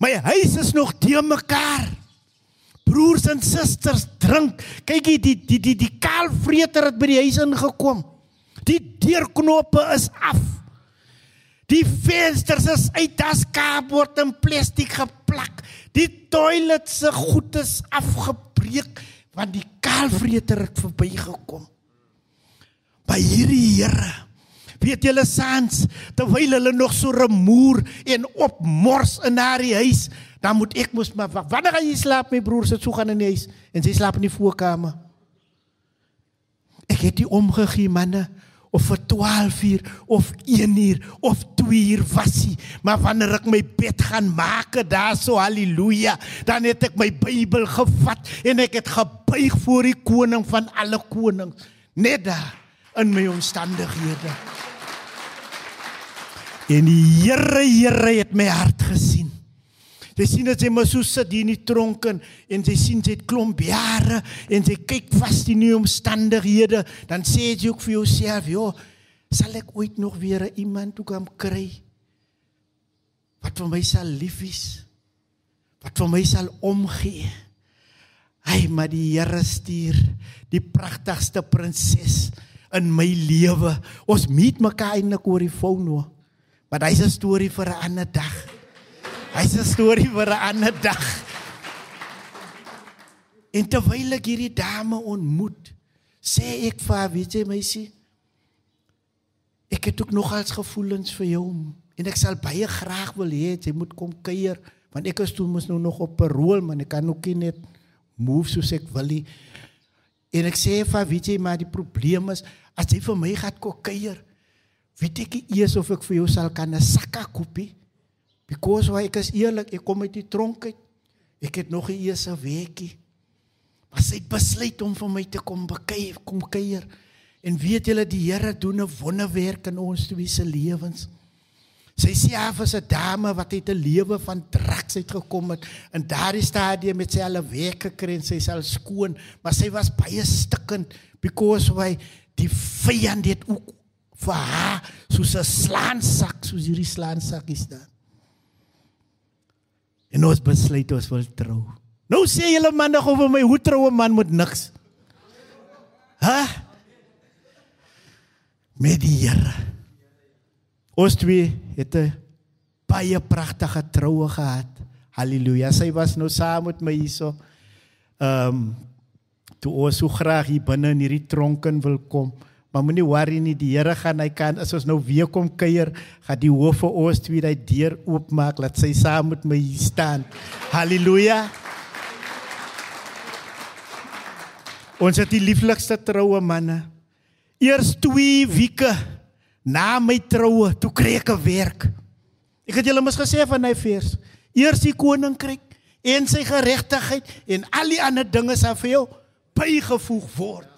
My huis is nog te mekaar. Broers en susters, drink. Kyk hier, die die die die kaalvreter het by die huis ingekom. Die deurknoppe is af. Die vensters is uit, daar's kaapbord en plastiek geplak. Die toilet se goed is afgebreek want die kaalvreter het verbygekom. By hierdie Here weet julle saans terwyl hulle nog so remoer en opmors in haar huis, dan moet ek mos maar wag. Wanneer gaan jy slaap my broer sit so gaan in die huis en sy slaap in die voorkamer. Ek het die omgegee manne of vir 12 uur of 1 uur of 2 uur wasie. Maar wanneer ek my bed gaan maak daar so haleluja dan het ek my Bybel gevat en ek het gebuig voor die koning van alle konings. Net daar in my omstandighede. En die Here Here het my hart gesien Sy sien dat sy maar so sit hier in die tronk en, en sy sien sy het klomp jare en sy kyk vas die nuwe omstandighede, dan sê jy ook vir jouself, "Jo, sal ek ooit nog weer iemand toe kan kry wat vir my sal lief wees? Wat vir my sal omgee?" Hy maar die Here stuur die pragtigste prinses in my lewe. Ons meet mekaar eintlik oor die foon nou. Maar dis 'n storie vir 'n ander dag. Hy's 'n storie vir 'n ander dag. En terwyl ek hierdie dame ontmoet, sê ek vir haar, weet jy meisie, ek het ook nogals gevoelens vir jou en ek sal baie graag wil hê jy moet kom kuier want ek is toe mos nou nog op 'n rol man, ek kan ook nie net move soos ek wil nie. En ek sê vir weet jy maar die probleem is as jy vir my gaan kom kuier, weet ek nie eers of ek vir jou sal kan 'n sakka koopie Because why ek is eerlik, ek kom uit die tronk uit. Ek het nog 'n eerste weekie. Maar sy het besluit om vir my te kom bekei, kom kuier. En weet julle die Here doen 'n wonderwerk in ons twee se lewens. Sy sê af as 'n dame wat uit 'n lewe van drugs uitgekom het. In daardie stadium het sy al 'n week gekry en sy is al skoon, maar sy was baie stikkend because why die vyand het ook vir haar soos 'n slaansak, soos hierdie slaansak is daar. En ons besluit ons wil trou. Nou sê julle manne gou vir my, hoe trou 'n man met niks? Hæ? Met die Here. Ons twee het 'n baie pragtige troue gehad. Halleluja. Sy was nou saam met my hierso. Ehm um, toe ons so graag hier binne in hierdie tronken wil kom. Maar moenie worry nie, die Here gaan hy kan as ons nou weer kom kuier, gaan die hoof vir ons twee daai deur oopmaak laat sy saam met my hier staan. Halleluja. Ons het die lieflikste troue manne. Eers 2 weke na my troue, toe kry ek 'n werk. Ek het julle mos gesê van hy vers. Eers die koninkryk en sy geregtigheid en al die ander dinge sal vir jou bygevoeg word.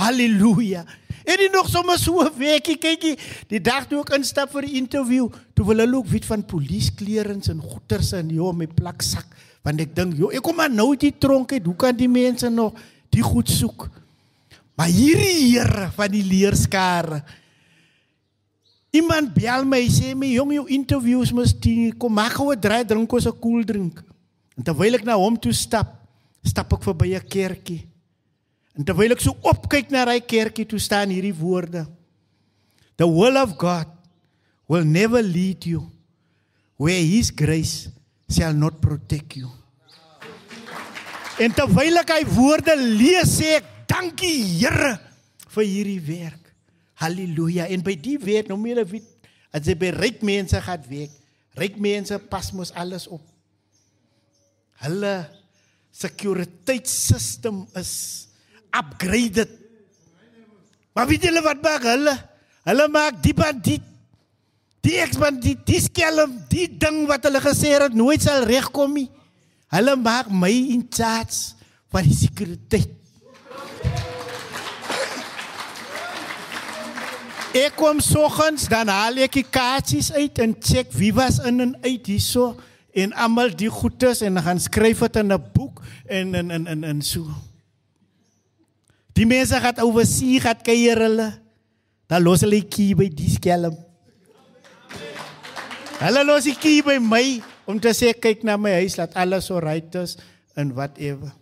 Halleluja. En dit nog sommer so 'n weekie kykie, die dag toe ek instap vir die interview, toe wil hulle ook weet van polisieklerens en goeters en jo my plaksak, want ek dink, jo, ek kom maar nou die tronk uit, hoe kan die mense nog die goed soek? Maar hierdie Here van die leerskare Iemand bel my sê my jong jou interviews mos die kom maak gou 'n draai drink ons 'n koel drink. En terwyl ek na hom toe stap, stap ek verby 'n kerkie. En terwyl ek so opkyk na daai kerkie, toe staan hierdie woorde. The will of God will never lead you where his grace shall not protect you. En terwyl ek hy woorde lees, sê ek dankie Here vir hierdie werk. Halleluja. En by die werk, nou meer weet, as jy by ryk mense gaan werk, ryk mense pas mos alles op. Hulle sekuriteitssystem is upgraded. Maar weet julle wat maak hulle? Hulle maak die bandiet die eksbandiet, die skelm, die ding wat hulle gesê het nooit sal regkom nie. Hulle maak my in charge van die sekuriteit. Ek kom soggens dan haal ek die kaartjies uit en check wie was in en uit hierso en almal die goedes en gaan skryf dit in 'n boek en en en en, en so. Die mense gaan oor see gaan kuier hulle. Dan los hulle key by die skelm. Hulle los die key by my om te sê kyk na my huis laat alles so right is en whatever.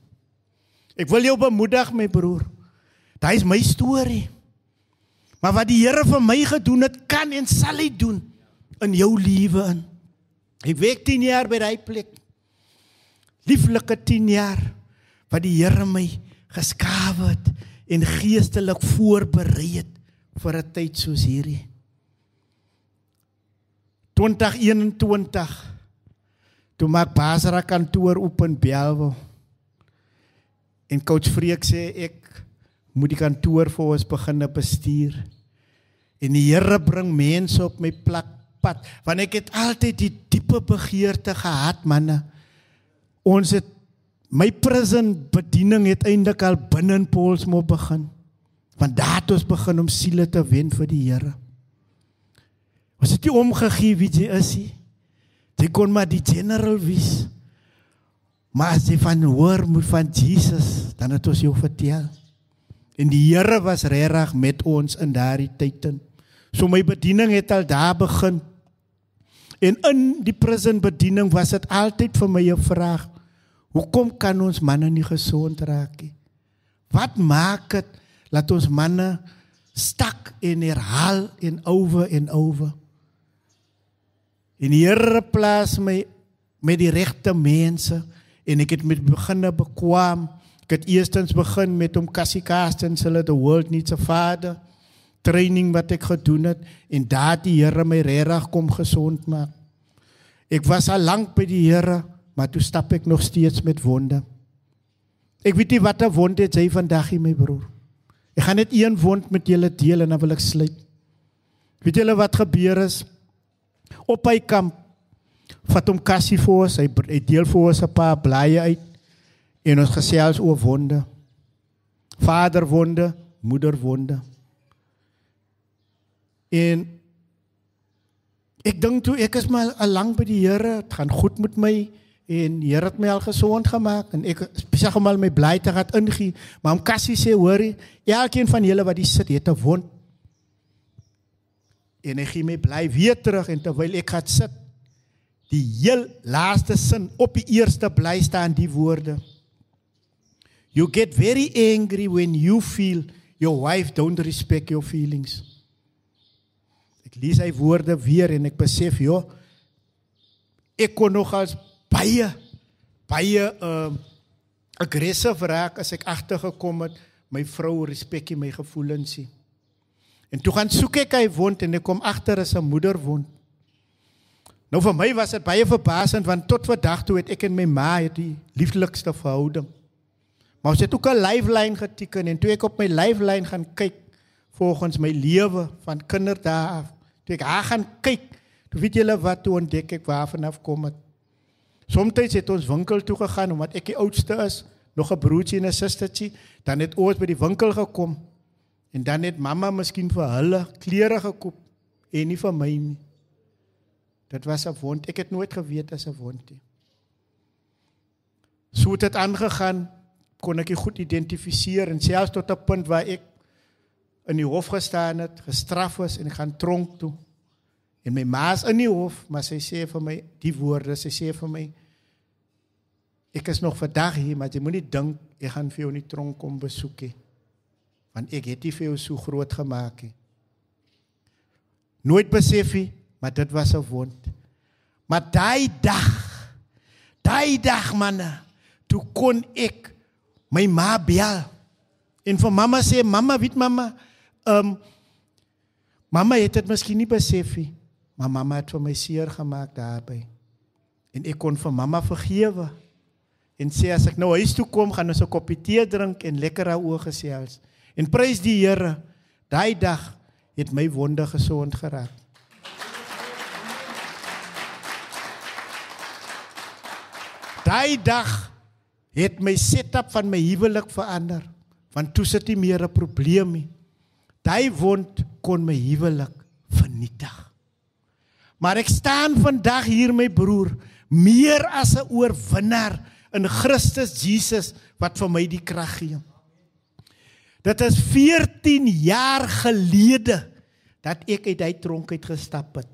Ek wil jou bemoedig my broer. Daai is my storie. Maar wat die Here vir my gedoen het, kan en sal hy doen in jou lewe in. Ek werk 10 jaar by daai plek. Lieflike 10 jaar wat die Here my geskaaf het en geestelik voorberei het vir 'n tyd soos hierdie. 2021 toe maak Basra kantoor op in Belwel. En coach Freek sê ek moet die kantoor vir ons begin bestuur. En die Here bring mense op my plek pad want ek het altyd die diepe begeerte gehad manne. Ons het my prison bediening het eintlik al binne in Paulsmoor begin. Want daar het ons begin om siele te wen vir die Here. Ons het nie omgegee wie jy is nie. Jy kon maar die general wees. Maar as jy van hoor moet van Jesus, dan het ons jou vertel. En die Here was regtig met ons in daardie tyd. So my bediening het al daar begin. En in die prison bediening was dit altyd vir my 'n vraag. Hoekom kan ons manne nie gesond raak nie? Wat maak dit dat ons manne stak en herhaal en oor en oor? En die Here plaas my met die regte mense en ek het met beginne bekwam Ek het eerstens begin met om Cassie Carstens hulle the world needs a father training wat ek gedoen het en daar die Here my regtig kom gesond maak. Ek was al lank by die Here, maar toe stap ek nog steeds met wonde. Ek weet nie watter wond het jy vandag hier my broer. Ek gaan net een wond met julle deel en dan wil ek sluit. Weet julle wat gebeur is op by kamp vat hom kassie vir ons, hy, hy deel vir ons 'n paar blaaie uit en ons gesels oor wonde. Vaderwonde, moederwonde. En ek dink toe ek is maar al lank by die Here, dit gaan goed met my en die Here het my al gesond gemaak en ek sê hom al my bly te gaan ingee, maar hom kassie sê hoorie, elkeen van julle wat hier sit het 'n wond. En hy gee my bly weer terug en terwyl ek gaan sit, die heel laaste sin op die eerste bly staan die woorde. You get very angry when you feel your wife don't respect your feelings. Ek lees hy woorde weer en ek besef, joh, ek kon nog as baie baie uh aggressief raak as ek agtergekom het my vrou respek nie my gevoelens nie. En toe gaan soek ek hy wond en ek kom agter is 'n moederwond. Nou vir my was dit baie verbasend want tot vandag toe het ek en my ma die lieflikste verhouding. Maar ons het ook 'n lifeline geteken en toe ek op my lifeline gaan kyk volgens my lewe van kinderdae af. Toe ek haar gaan kyk, toe weet julle wat toe ontdek ek waar vanaf kom het. Somstyds het ons winkel toe gegaan omdat ek die oudste is, nog 'n broertjie en 'n sustertjie, dan het ons by die winkel gekom en dan het mamma miskien vir hulle klere gekoop en nie vir my nie. Dit was 'n wond. Ek het nooit geweet as 'n wond nie. So het dit aangegaan, kon ek dit goed identifiseer en selfs tot 'n punt waar ek in die hof gestaan het, gestraf is en gaan tronk toe. En my ma's in die hof, maar sy sê vir my die woorde, sy sê vir my ek is nog vandag hier, maar jy moenie dink ek gaan vir jou in die tronk kom besoek nie. Want ek het dit vir jou so groot gemaak nie. Nooit besef nie, maar dit was 'n wond. Maar daai dag, daai dag manne, toe kon ek my ma bel. En vir mamma sê, mamma, weet mamma, ehm um, mamma het dit miskien nie besef nie, maar mamma het vir my seer gemaak daarby. En ek kon vir mamma vergewe. En sê as ek nou huis toe kom, gaan ons 'n koppie tee drink en lekker daaroor gesels. En prys die Here, daai dag het my wonde gesond geraak. Daai dag het my setup van my huwelik verander. Want toe sit nie meer 'n probleem nie. Daai wond kon my huwelik vernietig. Maar ek staan vandag hier my broer, meer as 'n oorwinnaar in Christus Jesus wat vir my die krag gee. Dit is 14 jaar gelede dat ek uit hy tronk uit gestap het.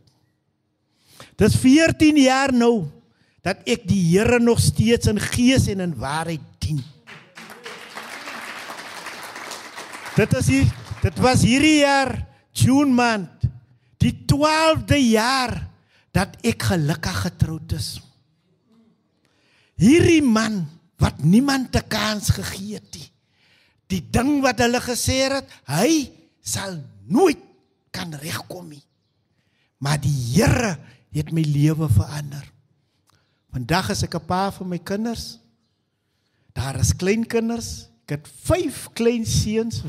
Dis 14 jaar nou dat ek die Here nog steeds in gees en in waarheid dien. Dit is hier, dit was hierdie jaar June maand, die 12de jaar dat ek gelukkig getroud is. Hierdie man wat niemand 'n kans gegee het nie. Die ding wat hulle gesê het, hy sal nooit kan regkom nie. Maar die Here het my lewe verander. Vandag is ek 'n pa vir my kinders. Daar is kleinkinders. Ek het 5 klein seuns.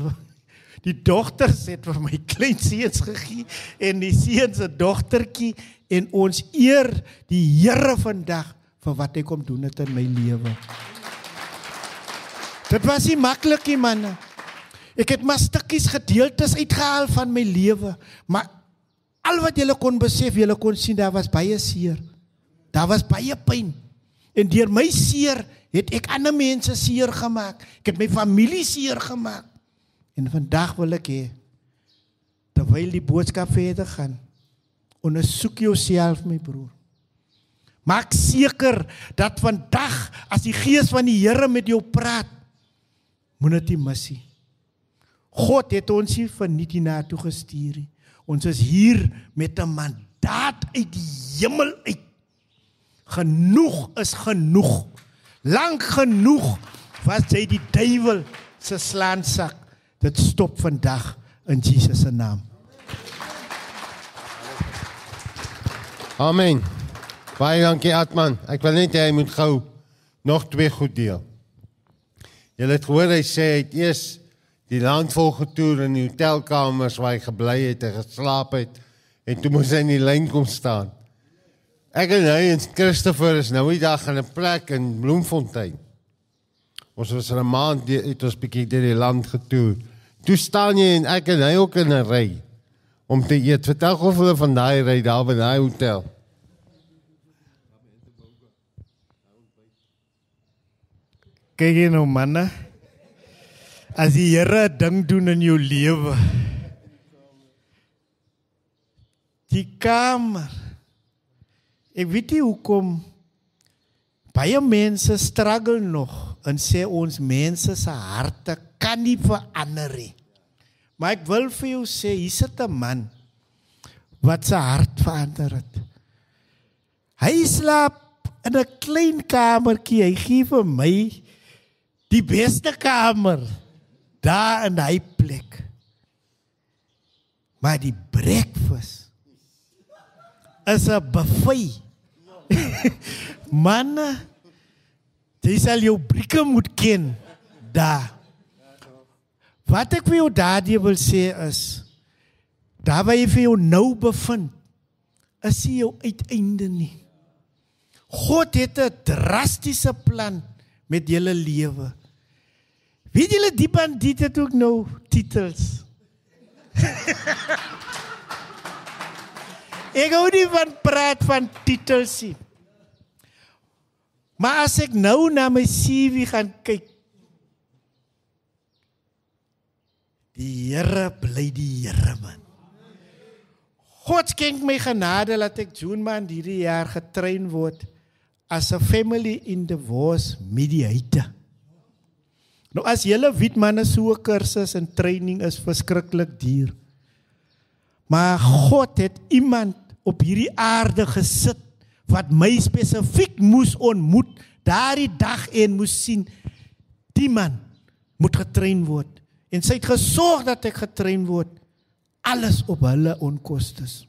Die dogters het vir my klein seuns gegee en die seuns 'n dogtertjie en ons eer die Here vandag vir wat hy kom doen het in my lewe. Dit was nie maklik nie manne. Ek het maar stukkies gedeeltes uitgehaal van my lewe, maar al wat julle kon besef, julle kon sien daar was baie seer. Daar was baie pyn. En deur my seer het ek ander mense seer gemaak. Ek het my familie seer gemaak. En vandag wil ek hê terwyl die boodskap verder gaan, ondersoek jouself my broer. Maak seker dat vandag as die gees van die Here met jou praat, moet dit nie mis nie. God het ons nie vir nie hiernatoe gestuur nie. Ons is hier met 'n mandaat uit die hemel uit. Genoeg is genoeg. Lank genoeg was jy die duiwel se slaansak. Dit stop vandag in Jesus se naam. Amen. Baie dankie Atman. Ek wil net hê hy moet gou nog twee goed deel. Jy het gehoor hy sê hy het eers die land vol getoer in die hotelkamers waar hy gebly het en geslaap het en toe moes hy in die lyn kom staan. Ek en hy en Christopher is nou die dag in 'n plek in Bloemfontein. Ons was 'n maand die- het ons bietjie deur die land getoer. Toe staan jy en ek en hy ook in 'n ry om te eet. Vertel gou hulle van daai ry daar by daai hotel. Kyk hier nou manne. As Here 'n ding doen in jou lewe. Die kamer. Ek weet nie hoekom baie mense struggle nog en sê ons mense se harte kan nie verander nie. Maar ek wil vir jou sê hier sit 'n man wat sy hart verander het. Hy slaap in 'n klein kamertjie. Hy gee vir my die beste kamer daar in hy plek. Maar die breakfast is 'n buffet. Manne, jy sal jou brieke moet ken daar. Wat ek vir jou daardie wil sê is daar waar jy vir jou nou bevind, is nie jou uiteinde nie. God het 'n drastiese plan met julle lewe. Weet julle die bandiet het ook nou titels. ek hou nie van praat van titels nie. Maar as ek nou na my CV gaan kyk, die Here bly die Here man. God skenk my genade dat ek June maand hierdie jaar getrein word as 'n family in divorce mediator. Nou as julle weet manne so kursus en training is verskriklik duur. Maar God het iemand op hierdie aarde gesit wat my spesifiek moes ontmoet daardie dag en moes sien die man moet getrein word en sy het gesorg dat ek getrein word alles op hulle onkostes.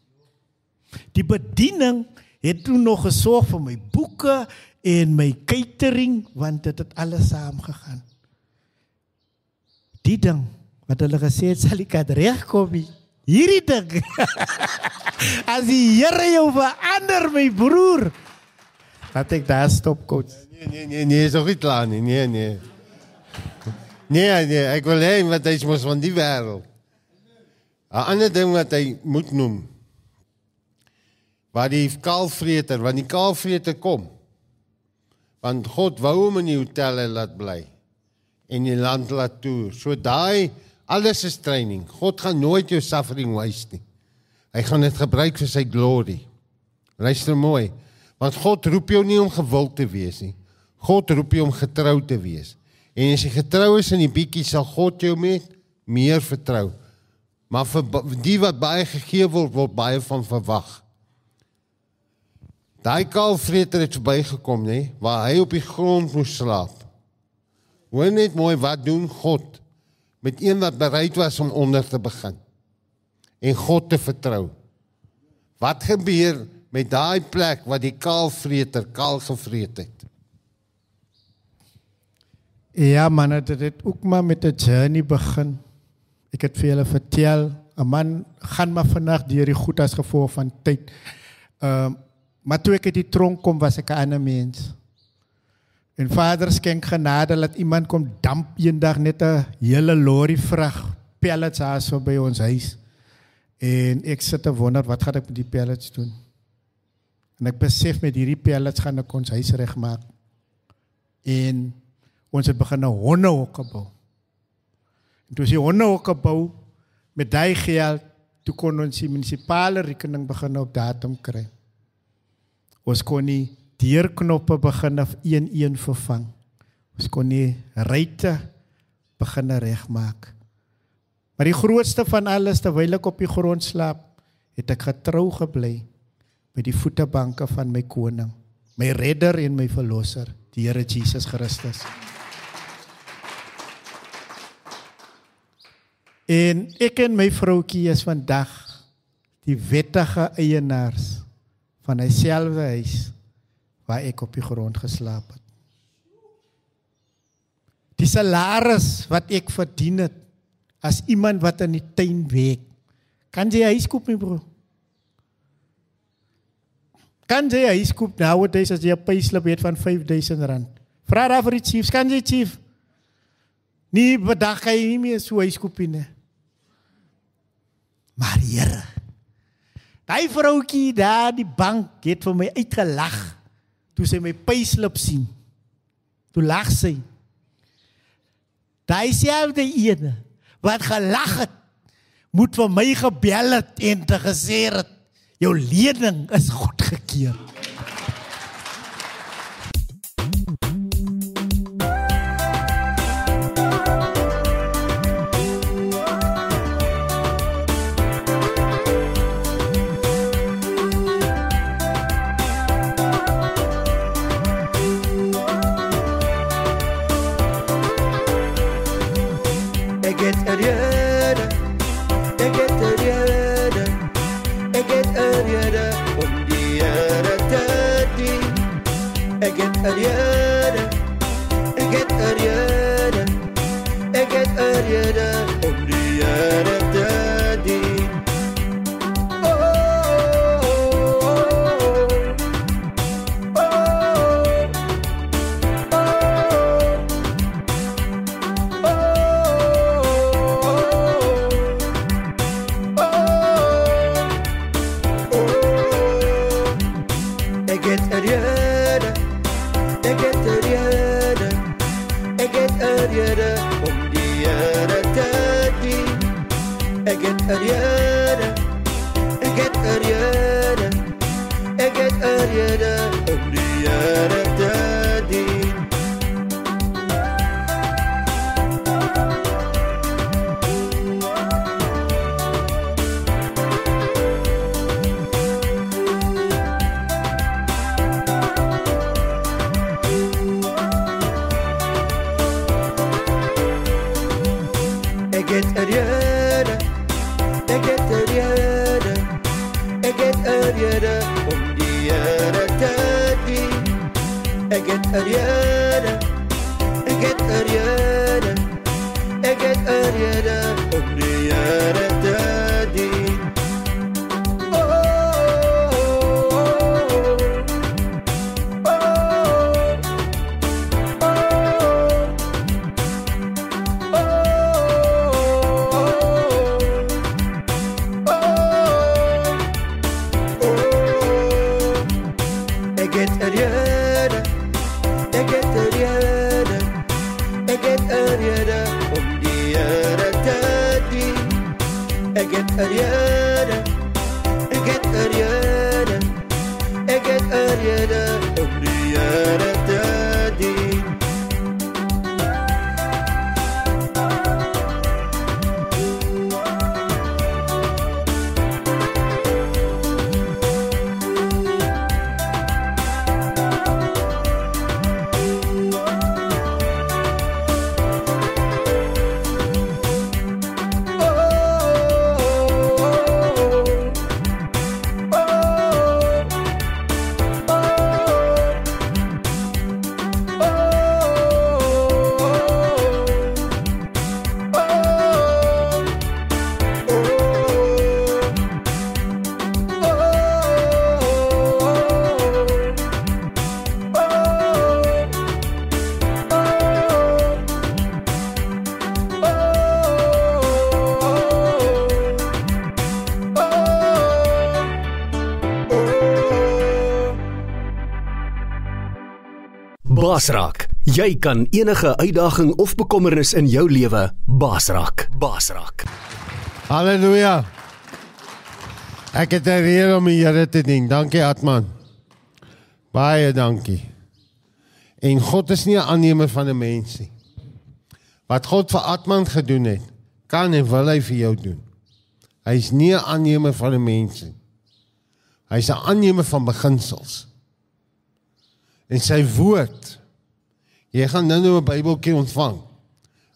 Die bediening het toe nog gesorg vir my boeke en my catering want dit het alles saam gegaan. Die ding wat hulle gesê het sal ek regkom. nie. Hierdie ding. As die Here jou verander my broer. Laat ek daar stop coach. Nee nee nee nee, is nog nie klaar nie. Nee nee. Nee nee, ek wil hê wat hy mos van die wêreld. 'n Ander ding wat hy moet noem. Waar die kaalvreter, want die kaalvreter kom. Want God wou hom in die hotelle laat bly en die land laat toer. So daai alles is training. God gaan nooit jou suffering waste nie. Hy gaan dit gebruik vir sy glory. Luister mooi. Want God roep jou nie om gewild te wees nie. God roep jou om getrou te wees. En as jy getrou is in die bietjie sal God jou met meer vertrou. Maar vir die wat baie gegee word, word baie van verwag. Daai kaalvreter het verbygekom, nê, waar hy op die grond moes slaap. Hoor net mooi wat doen God met een wat bereid was om onder te begin en God te vertrou. Wat gebeur met daai plek wat die kaalvreter kaal gevreet het? Ja man, dit het ook maar met 'n journey begin. Ek het vir julle vertel, 'n man gaan maar vandag deur die goed as gevolg van tyd. Ehm uh, maar toe ek uit die tronk kom was ek 'n ander mens. En Vader skenk genade dat iemand kom damp eendag net 'n hele lorry vrag pellets daar so by ons huis. En ek sit te wonder wat gaan ek met die pellets doen? En ek besef met hierdie pellets gaan ek ons huis regmaak. En ons het begin 'n hondehokke bou. En toe as die hondehokke bou met daai geld, toe kon ons die munisipale rekening begin op datum kry. Ons kon nie deurknoppe begin af 11 vervang. Ons kon nie ruitte begin regmaak. Maar die grootste van alles terwyl ek op die grond slaap, het ek getrou gebly by die voetebanke van my koning, my redder en my verlosser, die Here Jesus Christus. En ek en my vroutjie is vandag die wettige eienaars van dieselfde huis waar ek op die grond geslaap het. Die salaris wat ek verdien het as iemand wat in die tuin werk, kan jy huis koop nie bro. Kan jy huis koop nowadays as jy 'n payslip het van R5000? Vra daar vir die chiefs, kan jy chief? Nee, bedag jy nie meer so huis koop nie. Maar Here. Daai vroutjie daar die bank het vir my uitgelag toe sy my payslip sien. Toe lag sy. Daai selfde ene wat gelag het, moet vir my gebel het en te gesê het jou lening is goedgekeur. Basraak, jy kan enige uitdaging of bekommernis in jou lewe basraak. Basraak. Halleluja. Ek het rede om die Here te dien. Dankie Atman. Baie dankie. En God is nie 'n aannemer van 'n mens nie. Wat God vir Atman gedoen het, kan en wil hy vir jou doen. Hy's nie 'n aannemer van 'n mens nie. Hy's 'n aannemer van beginsels. En sy woord. Jy gaan nou nou 'n Bybeltjie ontvang.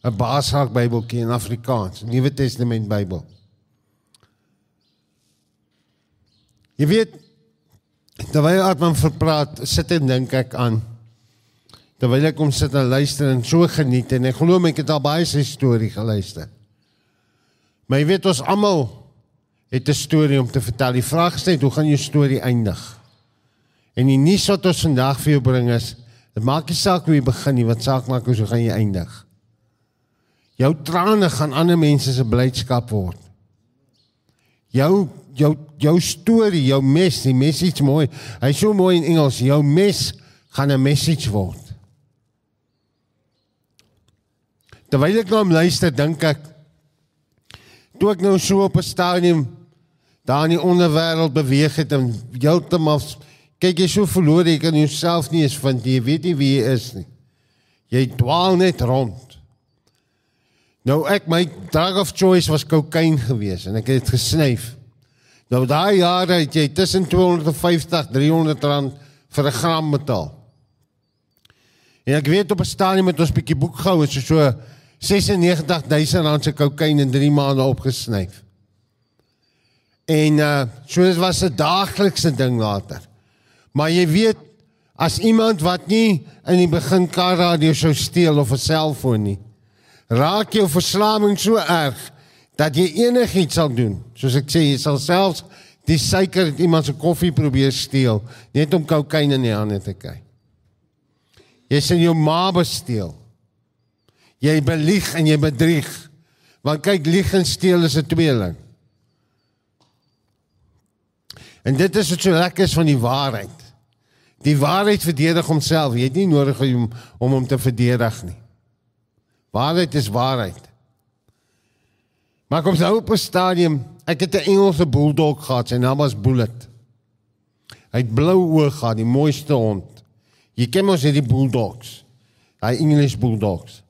'n Baashaak Bybeltjie in Afrikaans, Nuwe Testament Bybel. Jy weet terwyl Atman verpraat, sit en dink ek aan terwyl ek kom sit en luister en so geniet en ek glo my ek het al baie sy storie geluister. Maar jy weet ons almal het 'n storie om te vertel. Die vraag is net hoe gaan jou storie eindig? En die nuus wat ons vandag vir jou bring is, dit maak nie saak hoe jy begin nie, wat saak maak is hoe gaan jy eindig. Jou trane gaan ander mense se blydskap word. Jou jou jou storie, jou mes, die message mooi. Hy's so mooi in Engels. Jou mes gaan 'n message word. Terwyl ek hom luister, dink ek toe ek nou so op 'n stadium daar in die onderwêreld beweeg het en heeltemal kyk jy so verlore, jy kan jouself nie eens vind nie. Jy weet nie wie jy is nie. Jy dwaal net rond. Nou ek my drug of choice was kokain geweest en ek het dit gesnyf. Nou daai jare het jy tussen 250 300 rand vir 'n gram betaal. En ek weet op 'n stadium met ons bietjie boek gehou het so so 96000 rand se kokain in 3 maande opgesnyf. En uh so dit was 'n daaglikse ding later. Maar jy weet as iemand wat nie in die begin kar radio sou steel of 'n selfoon nie, raak jou verslawing so erg dat jy enigiets sal doen. Soos ek sê, jy sal selfs die suiker uit iemand se koffie probeer steel net om kokain in die hande te kry. Jy sien jou ma besteel. Jy belieg en jy bedrieg. Want kyk, lieg en steel is 'n tweeling. En dit is wat so lekker is van die waarheid. Die waarheid verdedig homself. Jy het nie nodig om om hom te verdedig nie. Waarheid is waarheid. Maar kom nou op 'n stadium, ek het 'n Engelse bulldog gehad, sy naam was Bullet. Hy het blou oë gehad, die mooiste hond. Jy ken mos hierdie bulldogs. Hy English bulldogs.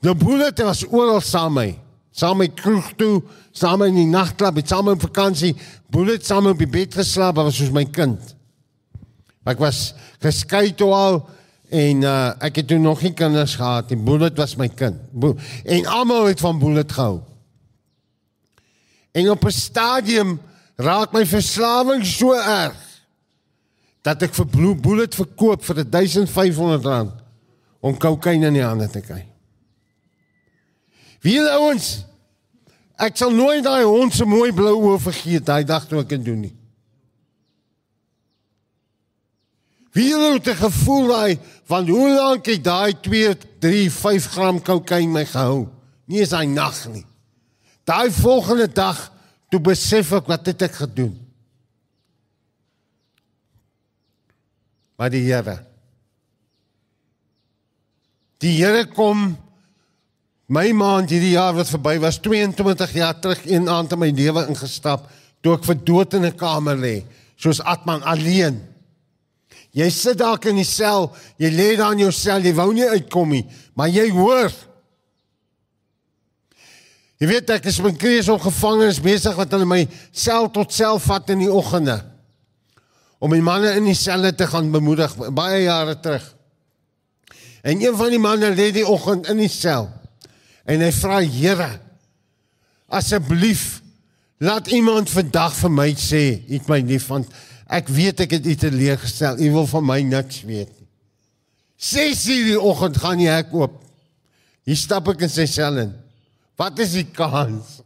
Die Bullet was oral saam met my. Saam met kroeg toe, saam in die nagklub, saam op vakansie, Bullet saam op die bed geslaap, was soos my kind. Ek was geskei toe al en uh, ek het toe nog nie kinders gehad nie. Bullet was my kind. Bo en almal het van Bullet gehou. En op 'n stadium raak my verslawing so erg dat ek vir Blue Bullet verkoop vir 1500 rand om kokain in die hande te kry. Wie ouens ek sal nooit daai hond se mooi blou oë vergeet daai dag toe ek dit doen nie. Wie het 'n gevoel daai van hoe lank het daai 2 3 5 gram kokain my gehou? Nie is hy nag nie. Daai volgende dag toe besef ek wat het ek gedoen. Maar die Here Die Here kom my maand hierdie jaar wat verby was 22 jaar terug een aand in my lewe ingestap toe ek vir dood in 'n kamer lê soos Atman alleen. Jy sit dalk in die sel, jy lê daar in jou sel, jy wou nie uitkom nie, maar jy hoor Jy weet ek is in krees op gevangenes besig wat hulle my sel tot sel vat in die oggende om die manne in die selle te gaan bemoedig baie jare terug. En een van die manne lê die oggend in die sel en hy vra Here asseblief laat iemand vandag vir my sê iets my lief want ek weet ek het u teleurgestel u wil van my niks weet nie. 6 uur die oggend gaan die hek oop. Hier stap ek in sy sel in. Wat is die kans?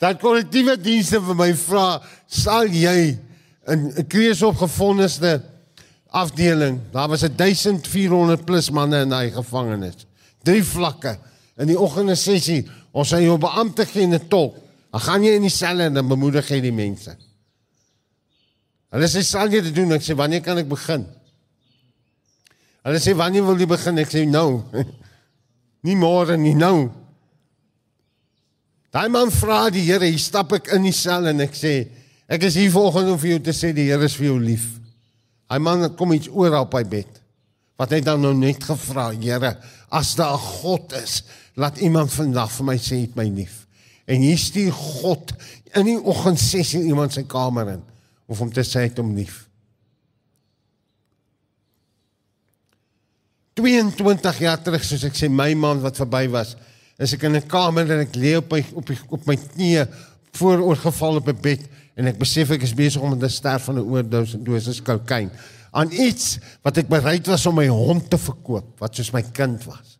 Dat kollektiewe dienste vir my vra, sal jy in 'n kreesopgevondenste afdeling, daar was 1400 plus manne in daai gevangenis. Drie vlakke. In die oggende 6:00, ons sê jou beampte gee 'n tolk. Dan gaan jy in die selle en dan bemoedig jy die mense. Hulle sê sal jy dit doen? Ek sê wanneer kan ek begin? Hulle sê wanneer wil jy begin? Ek sê nou. nie môre nie, nou. Daai man vra die Here, hier stap ek in die sel en ek sê ek is hier volgens om vir jou te sê die Here is vir jou lief. Hy man kom iets oor op hy bed. Wat hy dan nou net gevra, Here, as daar 'n God is, laat iemand vandag vir my sê het my lief. En hier stuur God in die oggend 6 in iemand se kamer in of om te sê het hom lief. 22 jaar terug soos ek sê my man wat verby was, is ek in 'n kamer en ek lê op my op op my knieë vooroorgeval op 'n bed en ek besef ek is besig om te sterf van 'n oordosis kokain aan iets wat ek bereid was om my hond te verkoop wat soos my kind was.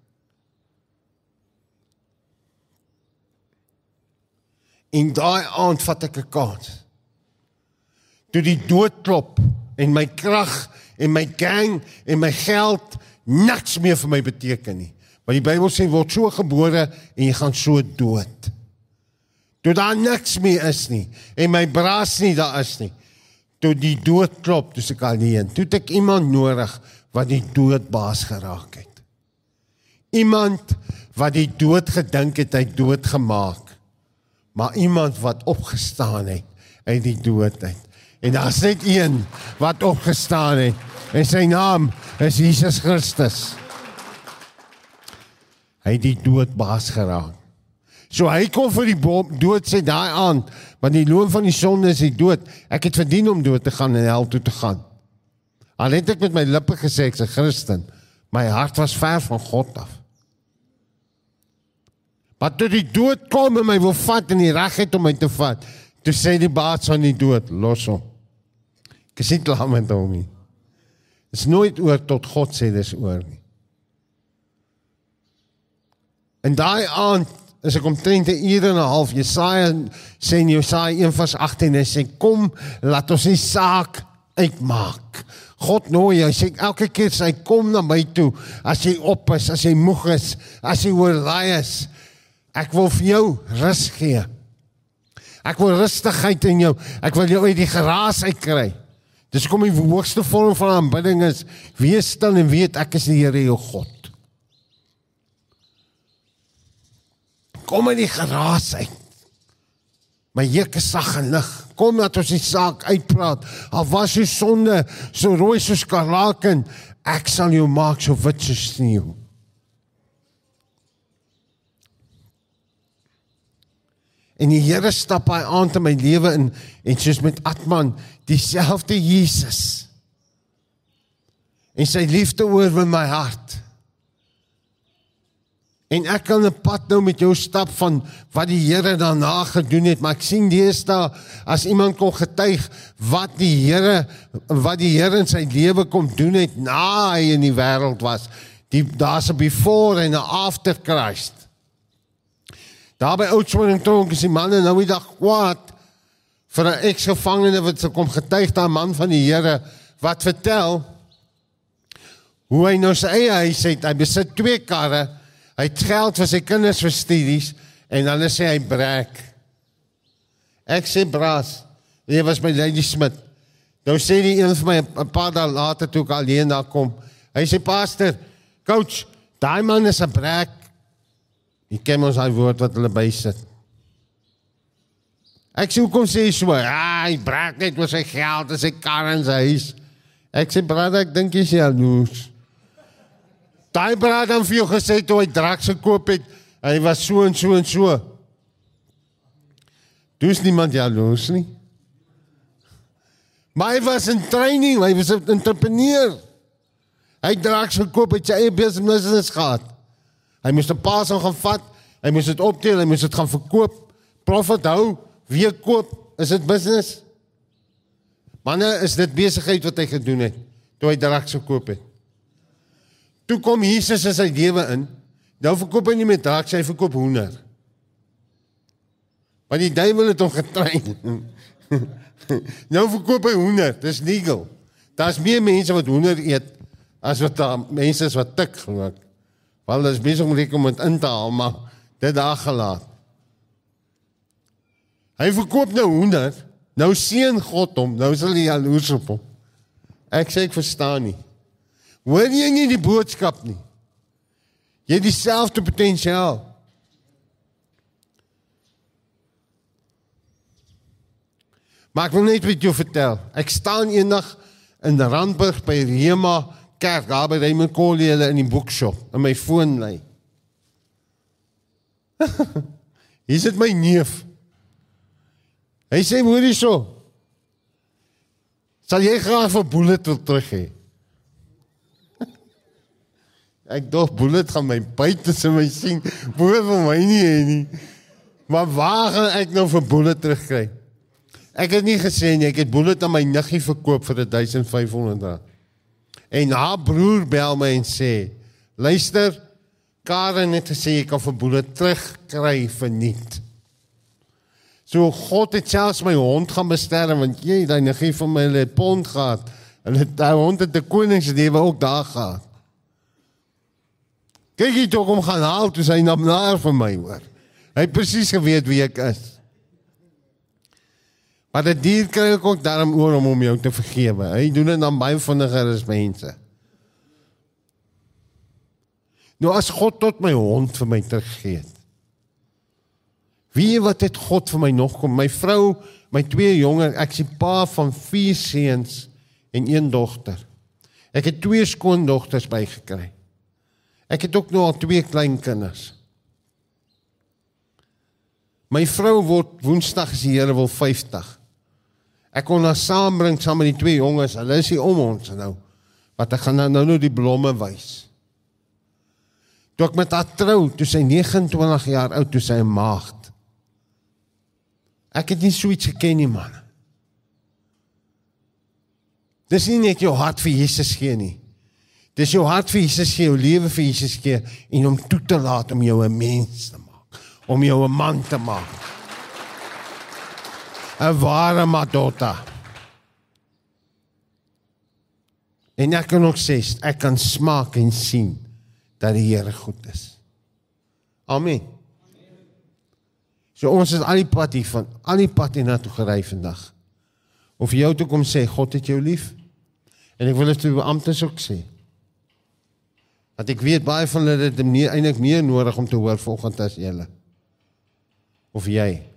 In daai aand vat ek 'n kans. Toe die dood klop en my krag en my gang en my geld niks meer vir my beteken nie. Want die Bybel sê word so gebore en jy gaan so dood. Toe daar niks meer is nie en my braas nie daar is nie. Toe die dood klop, dis ek alleen. Toe ek iemand nodig wat die dood baas geraak het. Iemand wat die dood gedink het hy dood gemaak. Maar iemand wat opgestaan het uit die dood uit. En daar's net een wat opgestaan het en sy naam is Jesus Christus. Hy het die dood baas geraak. So hy kom vir die boom, dood sê daai aan, want die loon van die sonde is die dood. Ek het verdien om dood te gaan en hel toe te gaan. Al het ek met my lippe gesê ek's 'n Christen, my hart was ver van God af. Maar toe die dood kom en my wil vat en die reg het om my te vat, toe sê die baas van die dood, los hom. Ek is nie klaar met hom nie. Dit is nooit oor tot God sê dis oor nie. En daai aand is ek omtrent 'n uur en 'n half Jesaja sê in Jesaja 1:18 hy sê kom laat ons die saak uitmaak. God nooi hy sê elke keer sy kom na my toe as jy op is, as jy moeg is, as jy oorlaai is. Ek wil vir jou rus gee. Ek wil rustigheid in jou. Ek wil jou uit die geraas uitkry. Dis kom die hoogste vorm van aanbidding is wees stil en weet ek is die Here jou God. Kom uit die geraas uit. My juk is sag en lig. Kom dat ons die saak uitpraat. Al was jou sonde so rooi soos skarlaken, ek sal jou maak so wit soos sneeu. En die Here stap hy aan te my lewe in en soos met Atman, dieselfde Jesus. En sy liefde oor my hart. En ek kan 'n pad nou met jou stap van wat die Here daarna gedoen het, maar ek sien deesdae as iemand kon getuig wat die Here wat die Here in sy lewe kom doen het na hy in die wêreld was. Die daar's 'n before en 'n after Christ. Daar by Oudtshoorn tronk is die manne nou die dag kwaad vir 'n eksgevangene wat se kom getuig daar man van die Here wat vertel hoe hy nou sy eie huis het. Hy besit twee karre. Hy het geld vir sy kinders vir studies en dan sê hy breek. Ek sê bras. Jy was by Lady Smith. Nou sê die een vir my 'n paar dae later toe ek alleen daar kom. Hy sê pastor, coach, daai man is 'n breek. Jy ken mos hy woord wat hulle bysit. Ek sê hoekom sê jy so? Ja, hy breek net oor sy geld en sy kar en sy huis. Ek sê brother, ek dink jy's jaloers. Daai brother dan vir jou gesê toe hy drugs gekoop het, hy was so en so en so. Dis niemand jaloers nie. Maar hy was in training, hy was 'n entrepreneur. Hy het drugs gekoop, het sy eie business gehad. Hy moes 'n paas gaan vat, hy moes dit optel, hy moes dit gaan verkoop. Profit hou, wie koop, is dit business? Manne, is dit besigheid wat hy gedoen het toe hy drugs gekoop het. Toe kom Jesus in sy lewe in. Nou verkoop hy nie meer drugs, hy verkoop hoender. Want die duiwel het hom getrein. nou verkoop hy hoender, dis legal. Daar's meer mense wat hoender eet as wat daar mense is wat tik geloof. Want dit is besig om om dit in te haal, maar dit daar gelaat. Hy verkoop nou hoender. Nou seën God hom. Nou sal hy jaloers op hom. Ek sê ek verstaan nie. Hoor jy nie die boodskap nie? Jy het dieselfde potensiaal. Maar ek wil net met jou vertel. Ek staan eendag in Randburg by Rema Kerk, daar by Raymond Collie hulle in die boekshop en my foon lê. Hier sit my neef. Hy sê hoor hierso. Sal jy graag vir Bullet wil terug hê? Ek dog Bullet gaan my buite se my sien. Boer vir my nie hê nie. Maar waar gaan ek nou vir Bullet terugkry? Ek het nie gesê nie, ek het Bullet aan my niggie verkoop vir 1500 rand. En haar broer bel my en sê: "Luister, Karen het gesê jy kan vir Bullet terugkry vir niet." So God het selfs my hond gaan besterf want jy daai niggie van my 'n pond gehad. Hulle het daai hond het 'n koningslewe ook daar gehad. Kyk jy toe kom gaan haal toe sy na naar vir my hoor. Hy het presies geweet wie ek is. Maar dit dier kry ek ook daarom oor om om jou te vergewe. Hy doen dit dan baie vinniger as mense. Nou as God tot my hond vir my teruggee het. Wie wat het God vir my nog kom? My vrou, my twee jonger, ek is die pa van vier seuns en een dogter. Ek het twee skoondogters bygekry. Ek het ook nog al twee kleinkinders. My vrou word Woensdag as die Here wil 50. Ek kon haar saambring saam met die twee jonges. Hulle is hier om ons nou. Wat ek gaan nou nou, nou die blomme wys. Toe ek met haar trou, toe sy 29 jaar oud, toe sy 'n maagd. Ek het nie so iets geken nie, man. Dis nie net jou hart vir Jesus gee nie. Dis jou hart vir Jesus gee, jou lewe vir Jesus gee en om toe te laat om jou 'n mens te maak, om jou 'n man te maak. 'n Ware Madonna. En ek kan ook sê, ek kan smaak en sien dat die Here goed is. Amen. So ons is al die pad hier van al die pad hiernatoe gery vandag. Of jy toe kom sê God het jou lief. En ek wil dit vir beamptes ook sê. Want ek weet baie van hulle het eintlik meer nodig om te hoor volgens as julle. Of jy.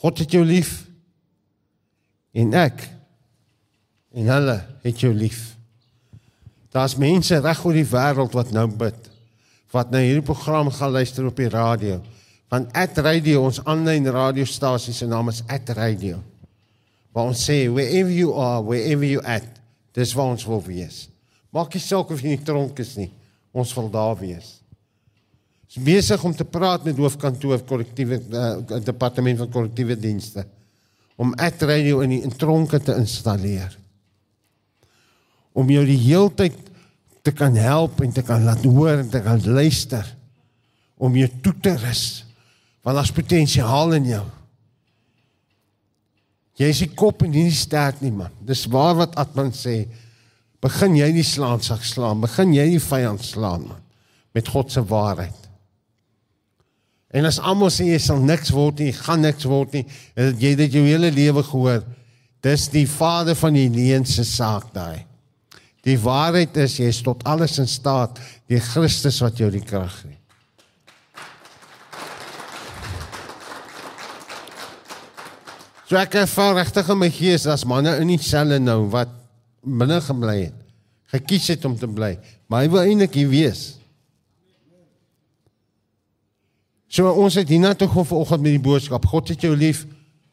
God het jou lief. En ek en hulle het jou lief. Daar's mense reg oor die wêreld wat nou bid. Wat nou hierdie program gaan luister op die radio. Want At Radio, ons aanlyn radiostasie se naam is At Radio. Waar ons sê wherever you are, wherever you at, dis waar ons wil wees. Maak nie saak of jy nie tronk is nie. Ons wil daar wees. Is besig om te praat met hoofkantoor korrektiewe uh, departement van korrektiewe dienste om At Radio in die in tronke te installeer. Om jou die heeltyd te kan help en te kan laat hoor en te kan luister om jou toe te rus want daar's potensiaal in jou. Jy is die kop en nie die stert nie man. Dis waar wat Atman sê. Begin jy die slaansak slaan, begin jy die vyand slaan man met God se waarheid. En as almal sê jy sal niks word nie, gaan niks word nie, en jy dit jou hele lewe gehoor, dis die vader van die leense saak daai. Die waarheid is jy is tot alles in staat deur Christus wat jou die krag gee. So ek ervaar regtig in my gees as manne in die selle nou wat binne gebly het, gekies het om te bly, maar hy wil eintlik hier wees. So ons het hiernatoe gekom vanoggend met die boodskap: God het jou lief,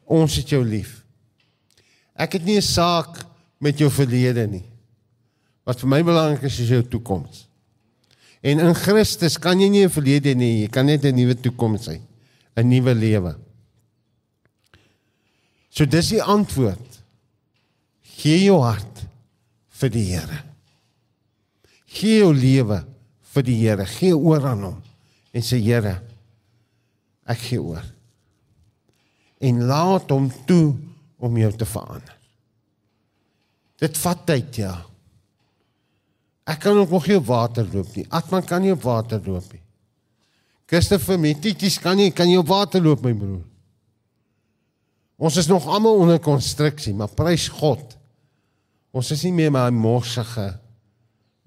ons het jou lief. Ek het nie 'n saak met jou verlede nie. Wat vir my belangrik is is jou toekoms. En in Christus kan jy nie 'n verlede nie, jy kan net 'n nuwe toekoms hê, 'n nuwe lewe. So dis die antwoord. Gee jou hart vir die Here. Gee jou lewe vir die Here. Gee oor aan hom en sê Here, ek gee oor. En laat hom toe om jou te verander. Dit vat tyd, ja. Ek kan ook nog nie op water loop nie. Atman kan nie op water loop nie. Christopher Metitis kan nie kan nie op water loop my broer. Ons is nog almal onder konstruksie, maar prys God. Ons is nie meer maar morsige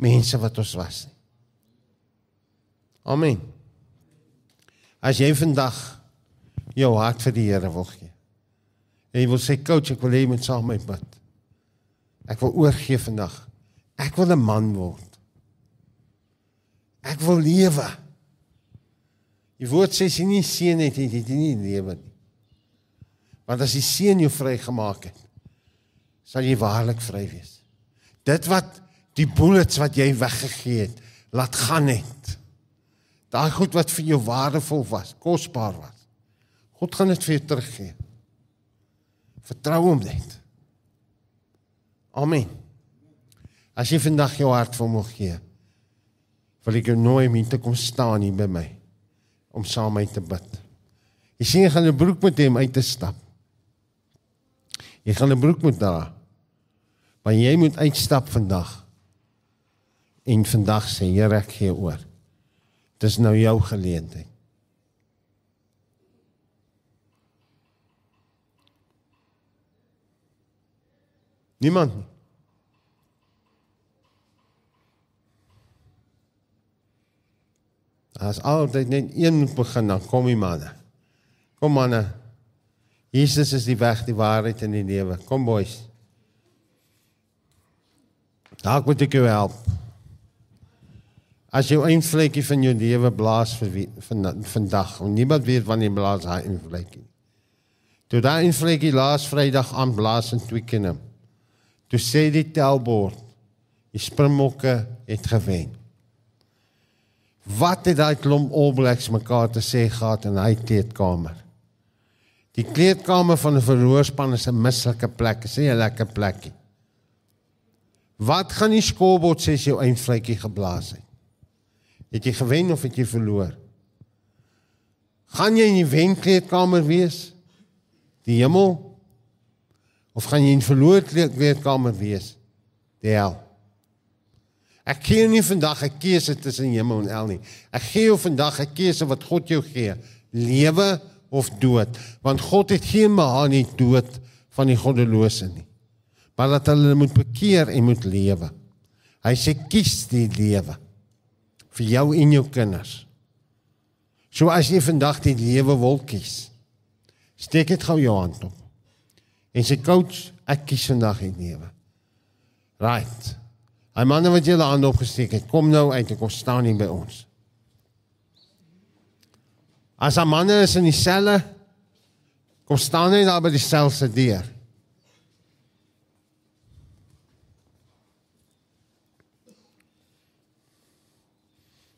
mense wat ons was nie. Amen. As jy vandag jou hart vir die Here wil gee. En jy wil sê coach, ek wil hê jy moet saam met my bid. Ek wil oorgee vandag. Ek wil 'n man word. Ek wil lewe. Die woord sê as jy nie seën het, het jy nie lewe nie. Want as die seën jou vrygemaak het, sal jy waarlik vry wees. Dit wat die bullets wat jy weggegee het, laat gaan het. Daai goed wat vir jou waardevol was, kosbaar was. God gaan dit vir jou teruggee. Vertrou hom net. Amen. As jy vandag jou hart vir hom gee, wil ek jou nooi om hier te kom staan hier by my om saam met my te bid. Jy sien jy gaan 'n broek met hom uit te stap. Jy gaan 'n broek moet dra. Maar jy moet uitstap vandag. En vandag sê Here ek gee oor. Dis nou jou geleentheid. Niemand nie. As altyd net een begin, dan kom die manne. Kom manne. Jesus is die weg, die waarheid en die lewe. Kom boys. Dalk moet ek jou help. As jy een vlekkie van jou lewe blaas vir wie, van vandag, en niemand weet wanneer blaas hy een vlekkie. Toe daai een vlekkie laas Vrydag aan blaas in Twickenham. Toe sê die telbord, die Springbokke het gewen. Wat het daai klomp All Blacks mekaar te sê gehad in hy kleedkamer? Die kleedkamer van 'n verloorspan is 'n mislike plek, is nie 'n lekker plekkie. Wat gaan die scorebord sê as jou eindvletjie geblaas het? Het jy gewen of het jy verloor? Gaan jy in die wenkleedkamer wees? Die hemel? Of gaan jy in verloor kleedkamer wees? Die hel. Ek gee nie vandag 'n keuse tussen hemel en hel nie. Ek gee jou vandag 'n keuse wat God jou gee. Lewe of dood, want God het geen behaag nie dood van die goddelose nie. Maar dat hulle moet bekeer en moet lewe. Hy sê kies die lewe vir jou en jou kinders. So as jy vandag die lewe wil kies, steek dit gou jou hand op. En sê coach, ek kies vandag die lewe. Right. Hy manne wat julle hand opgesteek het, kom nou uit en kom staan hier by ons. As 'n man is in die selle, kom staan hy daar by die sel se deur.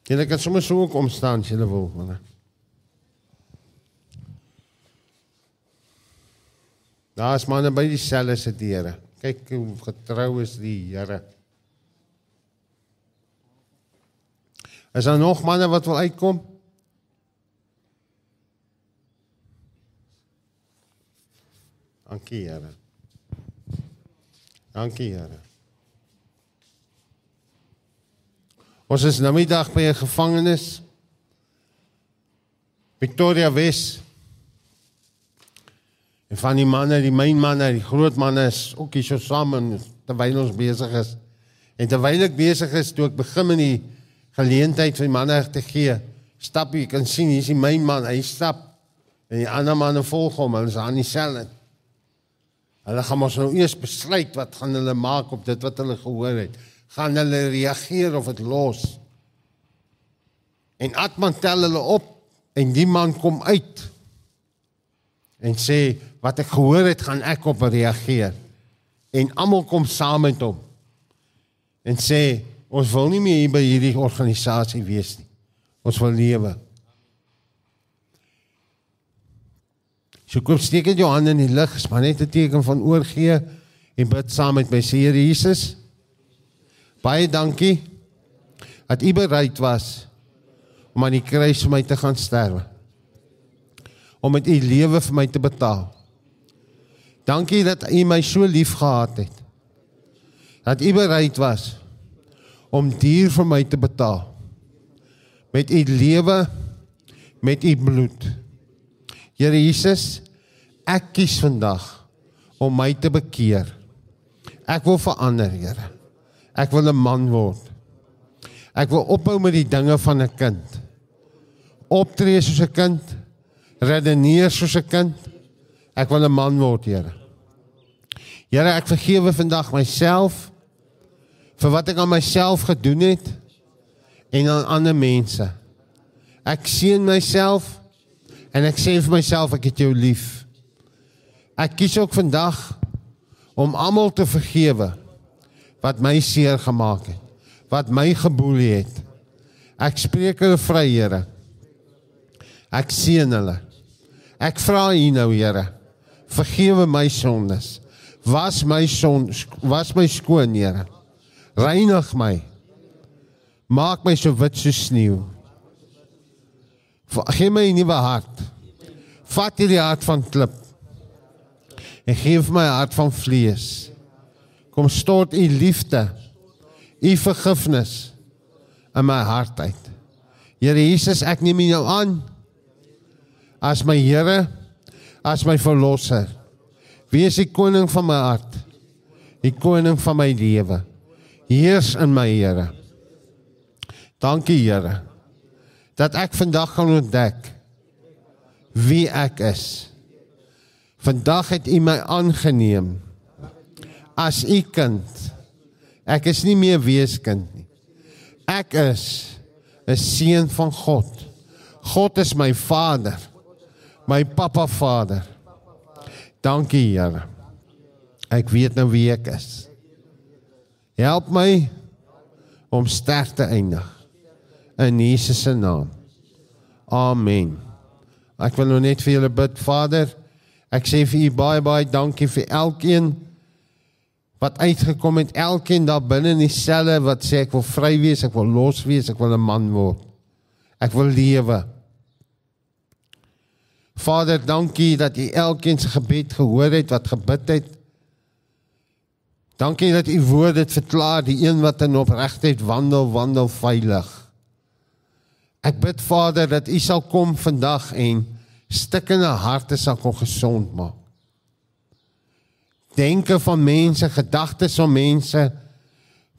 Julle kan sommer so kom staan as julle wil, manne. Daar is manne by die selle se deure. Kyk hoe getrou is die Here. Is daar nog manne wat wil uitkom? Dankie, Here. Dankie, Here. Ons is nou middag by 'n gevangenis. Victoria Wes. En van die manne, die myn manne, die groot manne is ook hier so saam terwyl ons besig is. En terwyl ek besig is, toe ek begin met die geleentheid vir die manne te gee, stap jy kan sien hier's die myn man, hy stap en die ander manne volg hom, hulle is aan dieselfde. Hulle gaan mos nou eers besluit wat gaan hulle maak op dit wat hulle gehoor het. Gaan hulle reageer of dit los? En Atman tel hulle op en die man kom uit en sê wat ek gehoor het, gaan ek op reageer. En almal kom saam met hom. En sê ons wil nie meer hier by hierdie organisasie wees nie. Ons wil lewe. So kom steek dit jou hande in die is maar net 'n teken van oorgee en bid saam met my sê Here Jesus. Baie dankie dat U bereid was om aan die kruis vir my te gaan sterwe. Om met U lewe vir my te betaal. Dankie dat U my so lief gehad het. Dat U bereid was om duur vir my te betaal. Met U lewe, met U bloed. Here Jesus, ek kies vandag om my te bekeer. Ek wil verander, Here. Ek wil 'n man word. Ek wil ophou met die dinge van 'n kind. Optree soos 'n kind, redeneer soos 'n kind. Ek wil 'n man word, Here. Here, ek vergewe vandag myself vir wat ek aan myself gedoen het en aan ander mense. Ek seën myself en ek sê vir myself ek het jou lief. Ek kies ook vandag om almal te vergewe wat my seer gemaak het, wat my geboelie het. Ek spreek hulle vry, Here. Ek seën hulle. Ek vra U nou, Here, vergewe my sondes. Was my son was my skoon, Here. Reinig my. Maak my so wit soos sneeu. Gee my 'n nuwe hart. Vat hierdie hart van klip. En gee vir my 'n hart van vlees. Kom stort u liefde, u vergifnis in my hart uit. Here Jesus, ek neem U nou aan as my Here, as my verlosser. Wees die koning van my hart. Die koning van my lewe. Heers in my Here. Dankie Here dat ek vandag kan ontdek wie ek is. Vandag het U my aangeneem as U kind. Ek is nie meer weeskind nie. Ek is 'n seun van God. God is my Vader. My Papa Vader. Dankie Here. Ek weet nou wie ek is. Help my om sterk te eindig in Jesus se naam. Amen. Ek wil nou net vir julle bid, Vader. Ek sê vir u baie baie dankie vir elkeen wat uitgekom het, elkeen daar binne in die selle wat sê ek wil vry wees, ek wil los wees, ek wil 'n man word. Ek wil lewe. Vader, dankie dat u elkeen se gebed gehoor het wat gebid het. Dankie dat u woord dit verklaar, die een wat in opregtheid wandel, wandel veilig. Ek bid Vader dat u sal kom vandag en stikkende harte sal kom gesond maak. Denke van mense, gedagtes van mense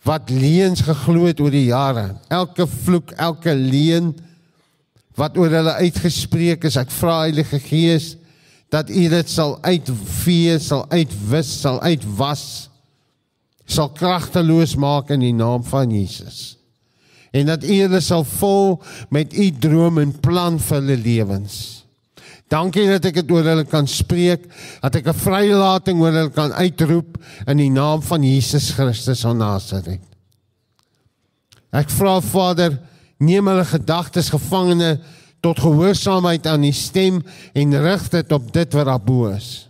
wat leuns geglo het oor die jare. Elke vloek, elke leuen wat oor hulle uitgespreek is, ek vra Heilige Gees dat U dit sal uitvee, sal uitwis, sal uitwas, sal kragteloos maak in die naam van Jesus. En dat U hulle sal vol met U droom en plan vir hulle lewens. Dankie dat ek dit oor hulle kan spreek, dat ek 'n vrylating oor hulle kan uitroep in die naam van Jesus Christus van Nasaret. Ek vra Vader, neem hulle gedagtes gevangene tot gehoorsaamheid aan die stem en rig dit op dit wat daarbo is.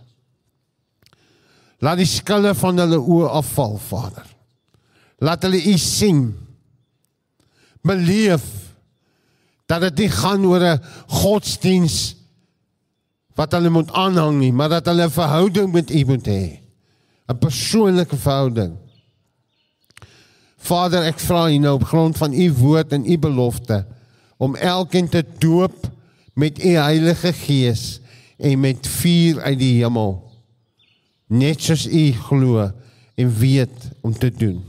Laat die skille van hulle oë afval, Vader. Laat hulle U sien. Beleef dat dit nie gaan oor 'n godsdiens wat hulle moet aanhang nie, maar dat hulle 'n verhouding met U moet hê. 'n Persoonlike verhouding. Vader, ek vra U nou op grond van U woord en U belofte om elkeen te doop met U Heilige Gees en met vuur uit die hemel. Net soos U glo en weet om te doen.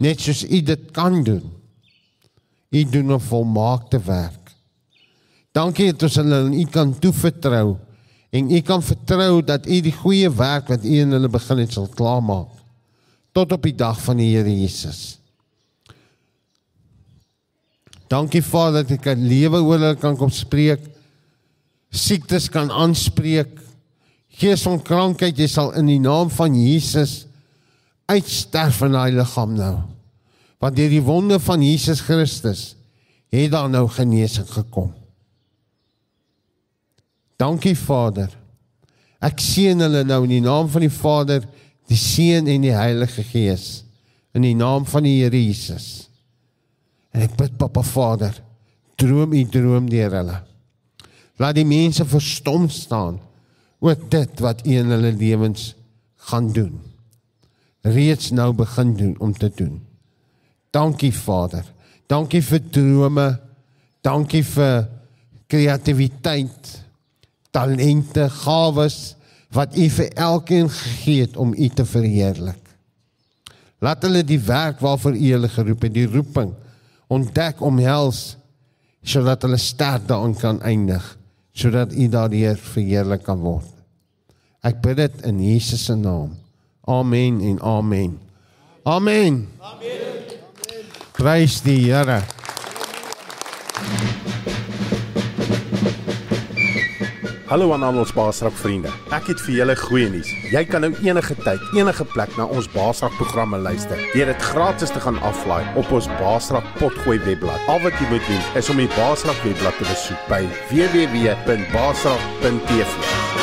Net soos U dit kan doen. U doen 'n volmaakte werk. Dankie dat ons hulle aan U kan toevertrou en U kan vertrou dat U die goeie werk wat U in hulle begin het sal klaarmaak tot op die dag van die Here Jesus. Dankie Vader dat ek 'n lewe oor hulle kan kom spreek. Siektes kan aanspreek. Gees van krankheid, jy sal in die naam van Jesus uitsterf in daai liggaam nou. Want deur die wonde van Jesus Christus het daar nou genesing gekom. Dankie Vader. Ek seën hulle nou in die naam van die Vader, die Seun en die Heilige Gees in die naam van die Here Jesus. En ek bid Papa Vader, droom u droom deur hulle. Laat die mense verstom staan oor dit wat u in hulle lewens gaan doen. Reeds nou begin doen om te doen. Dankie Vader. Dankie vir drome. Dankie vir kreatiwiteit, talente, gawes wat u vir elkeen gegee het om u te verheerlik. Laat hulle die werk waarvoor u hulle geroep het, die roeping ontdek omhels sodat hulle sterk daarin kan eindig, sodat u daardeur verheerlik kan word. Ek bid dit in Jesus se naam. Amen en amen. Amen. Amen. Prys die Here. Hallo aan al ons Baasrak vriende. Ek het vir julle goeie nuus. Jy kan nou enige tyd, enige plek na ons Baasrak programme luister. Deur dit gratis te gaan aflaai op ons Baasrak potgooi webblad. Al wat jy moet doen is om die Baasrak webblad te besoek by www.baasrak.tv.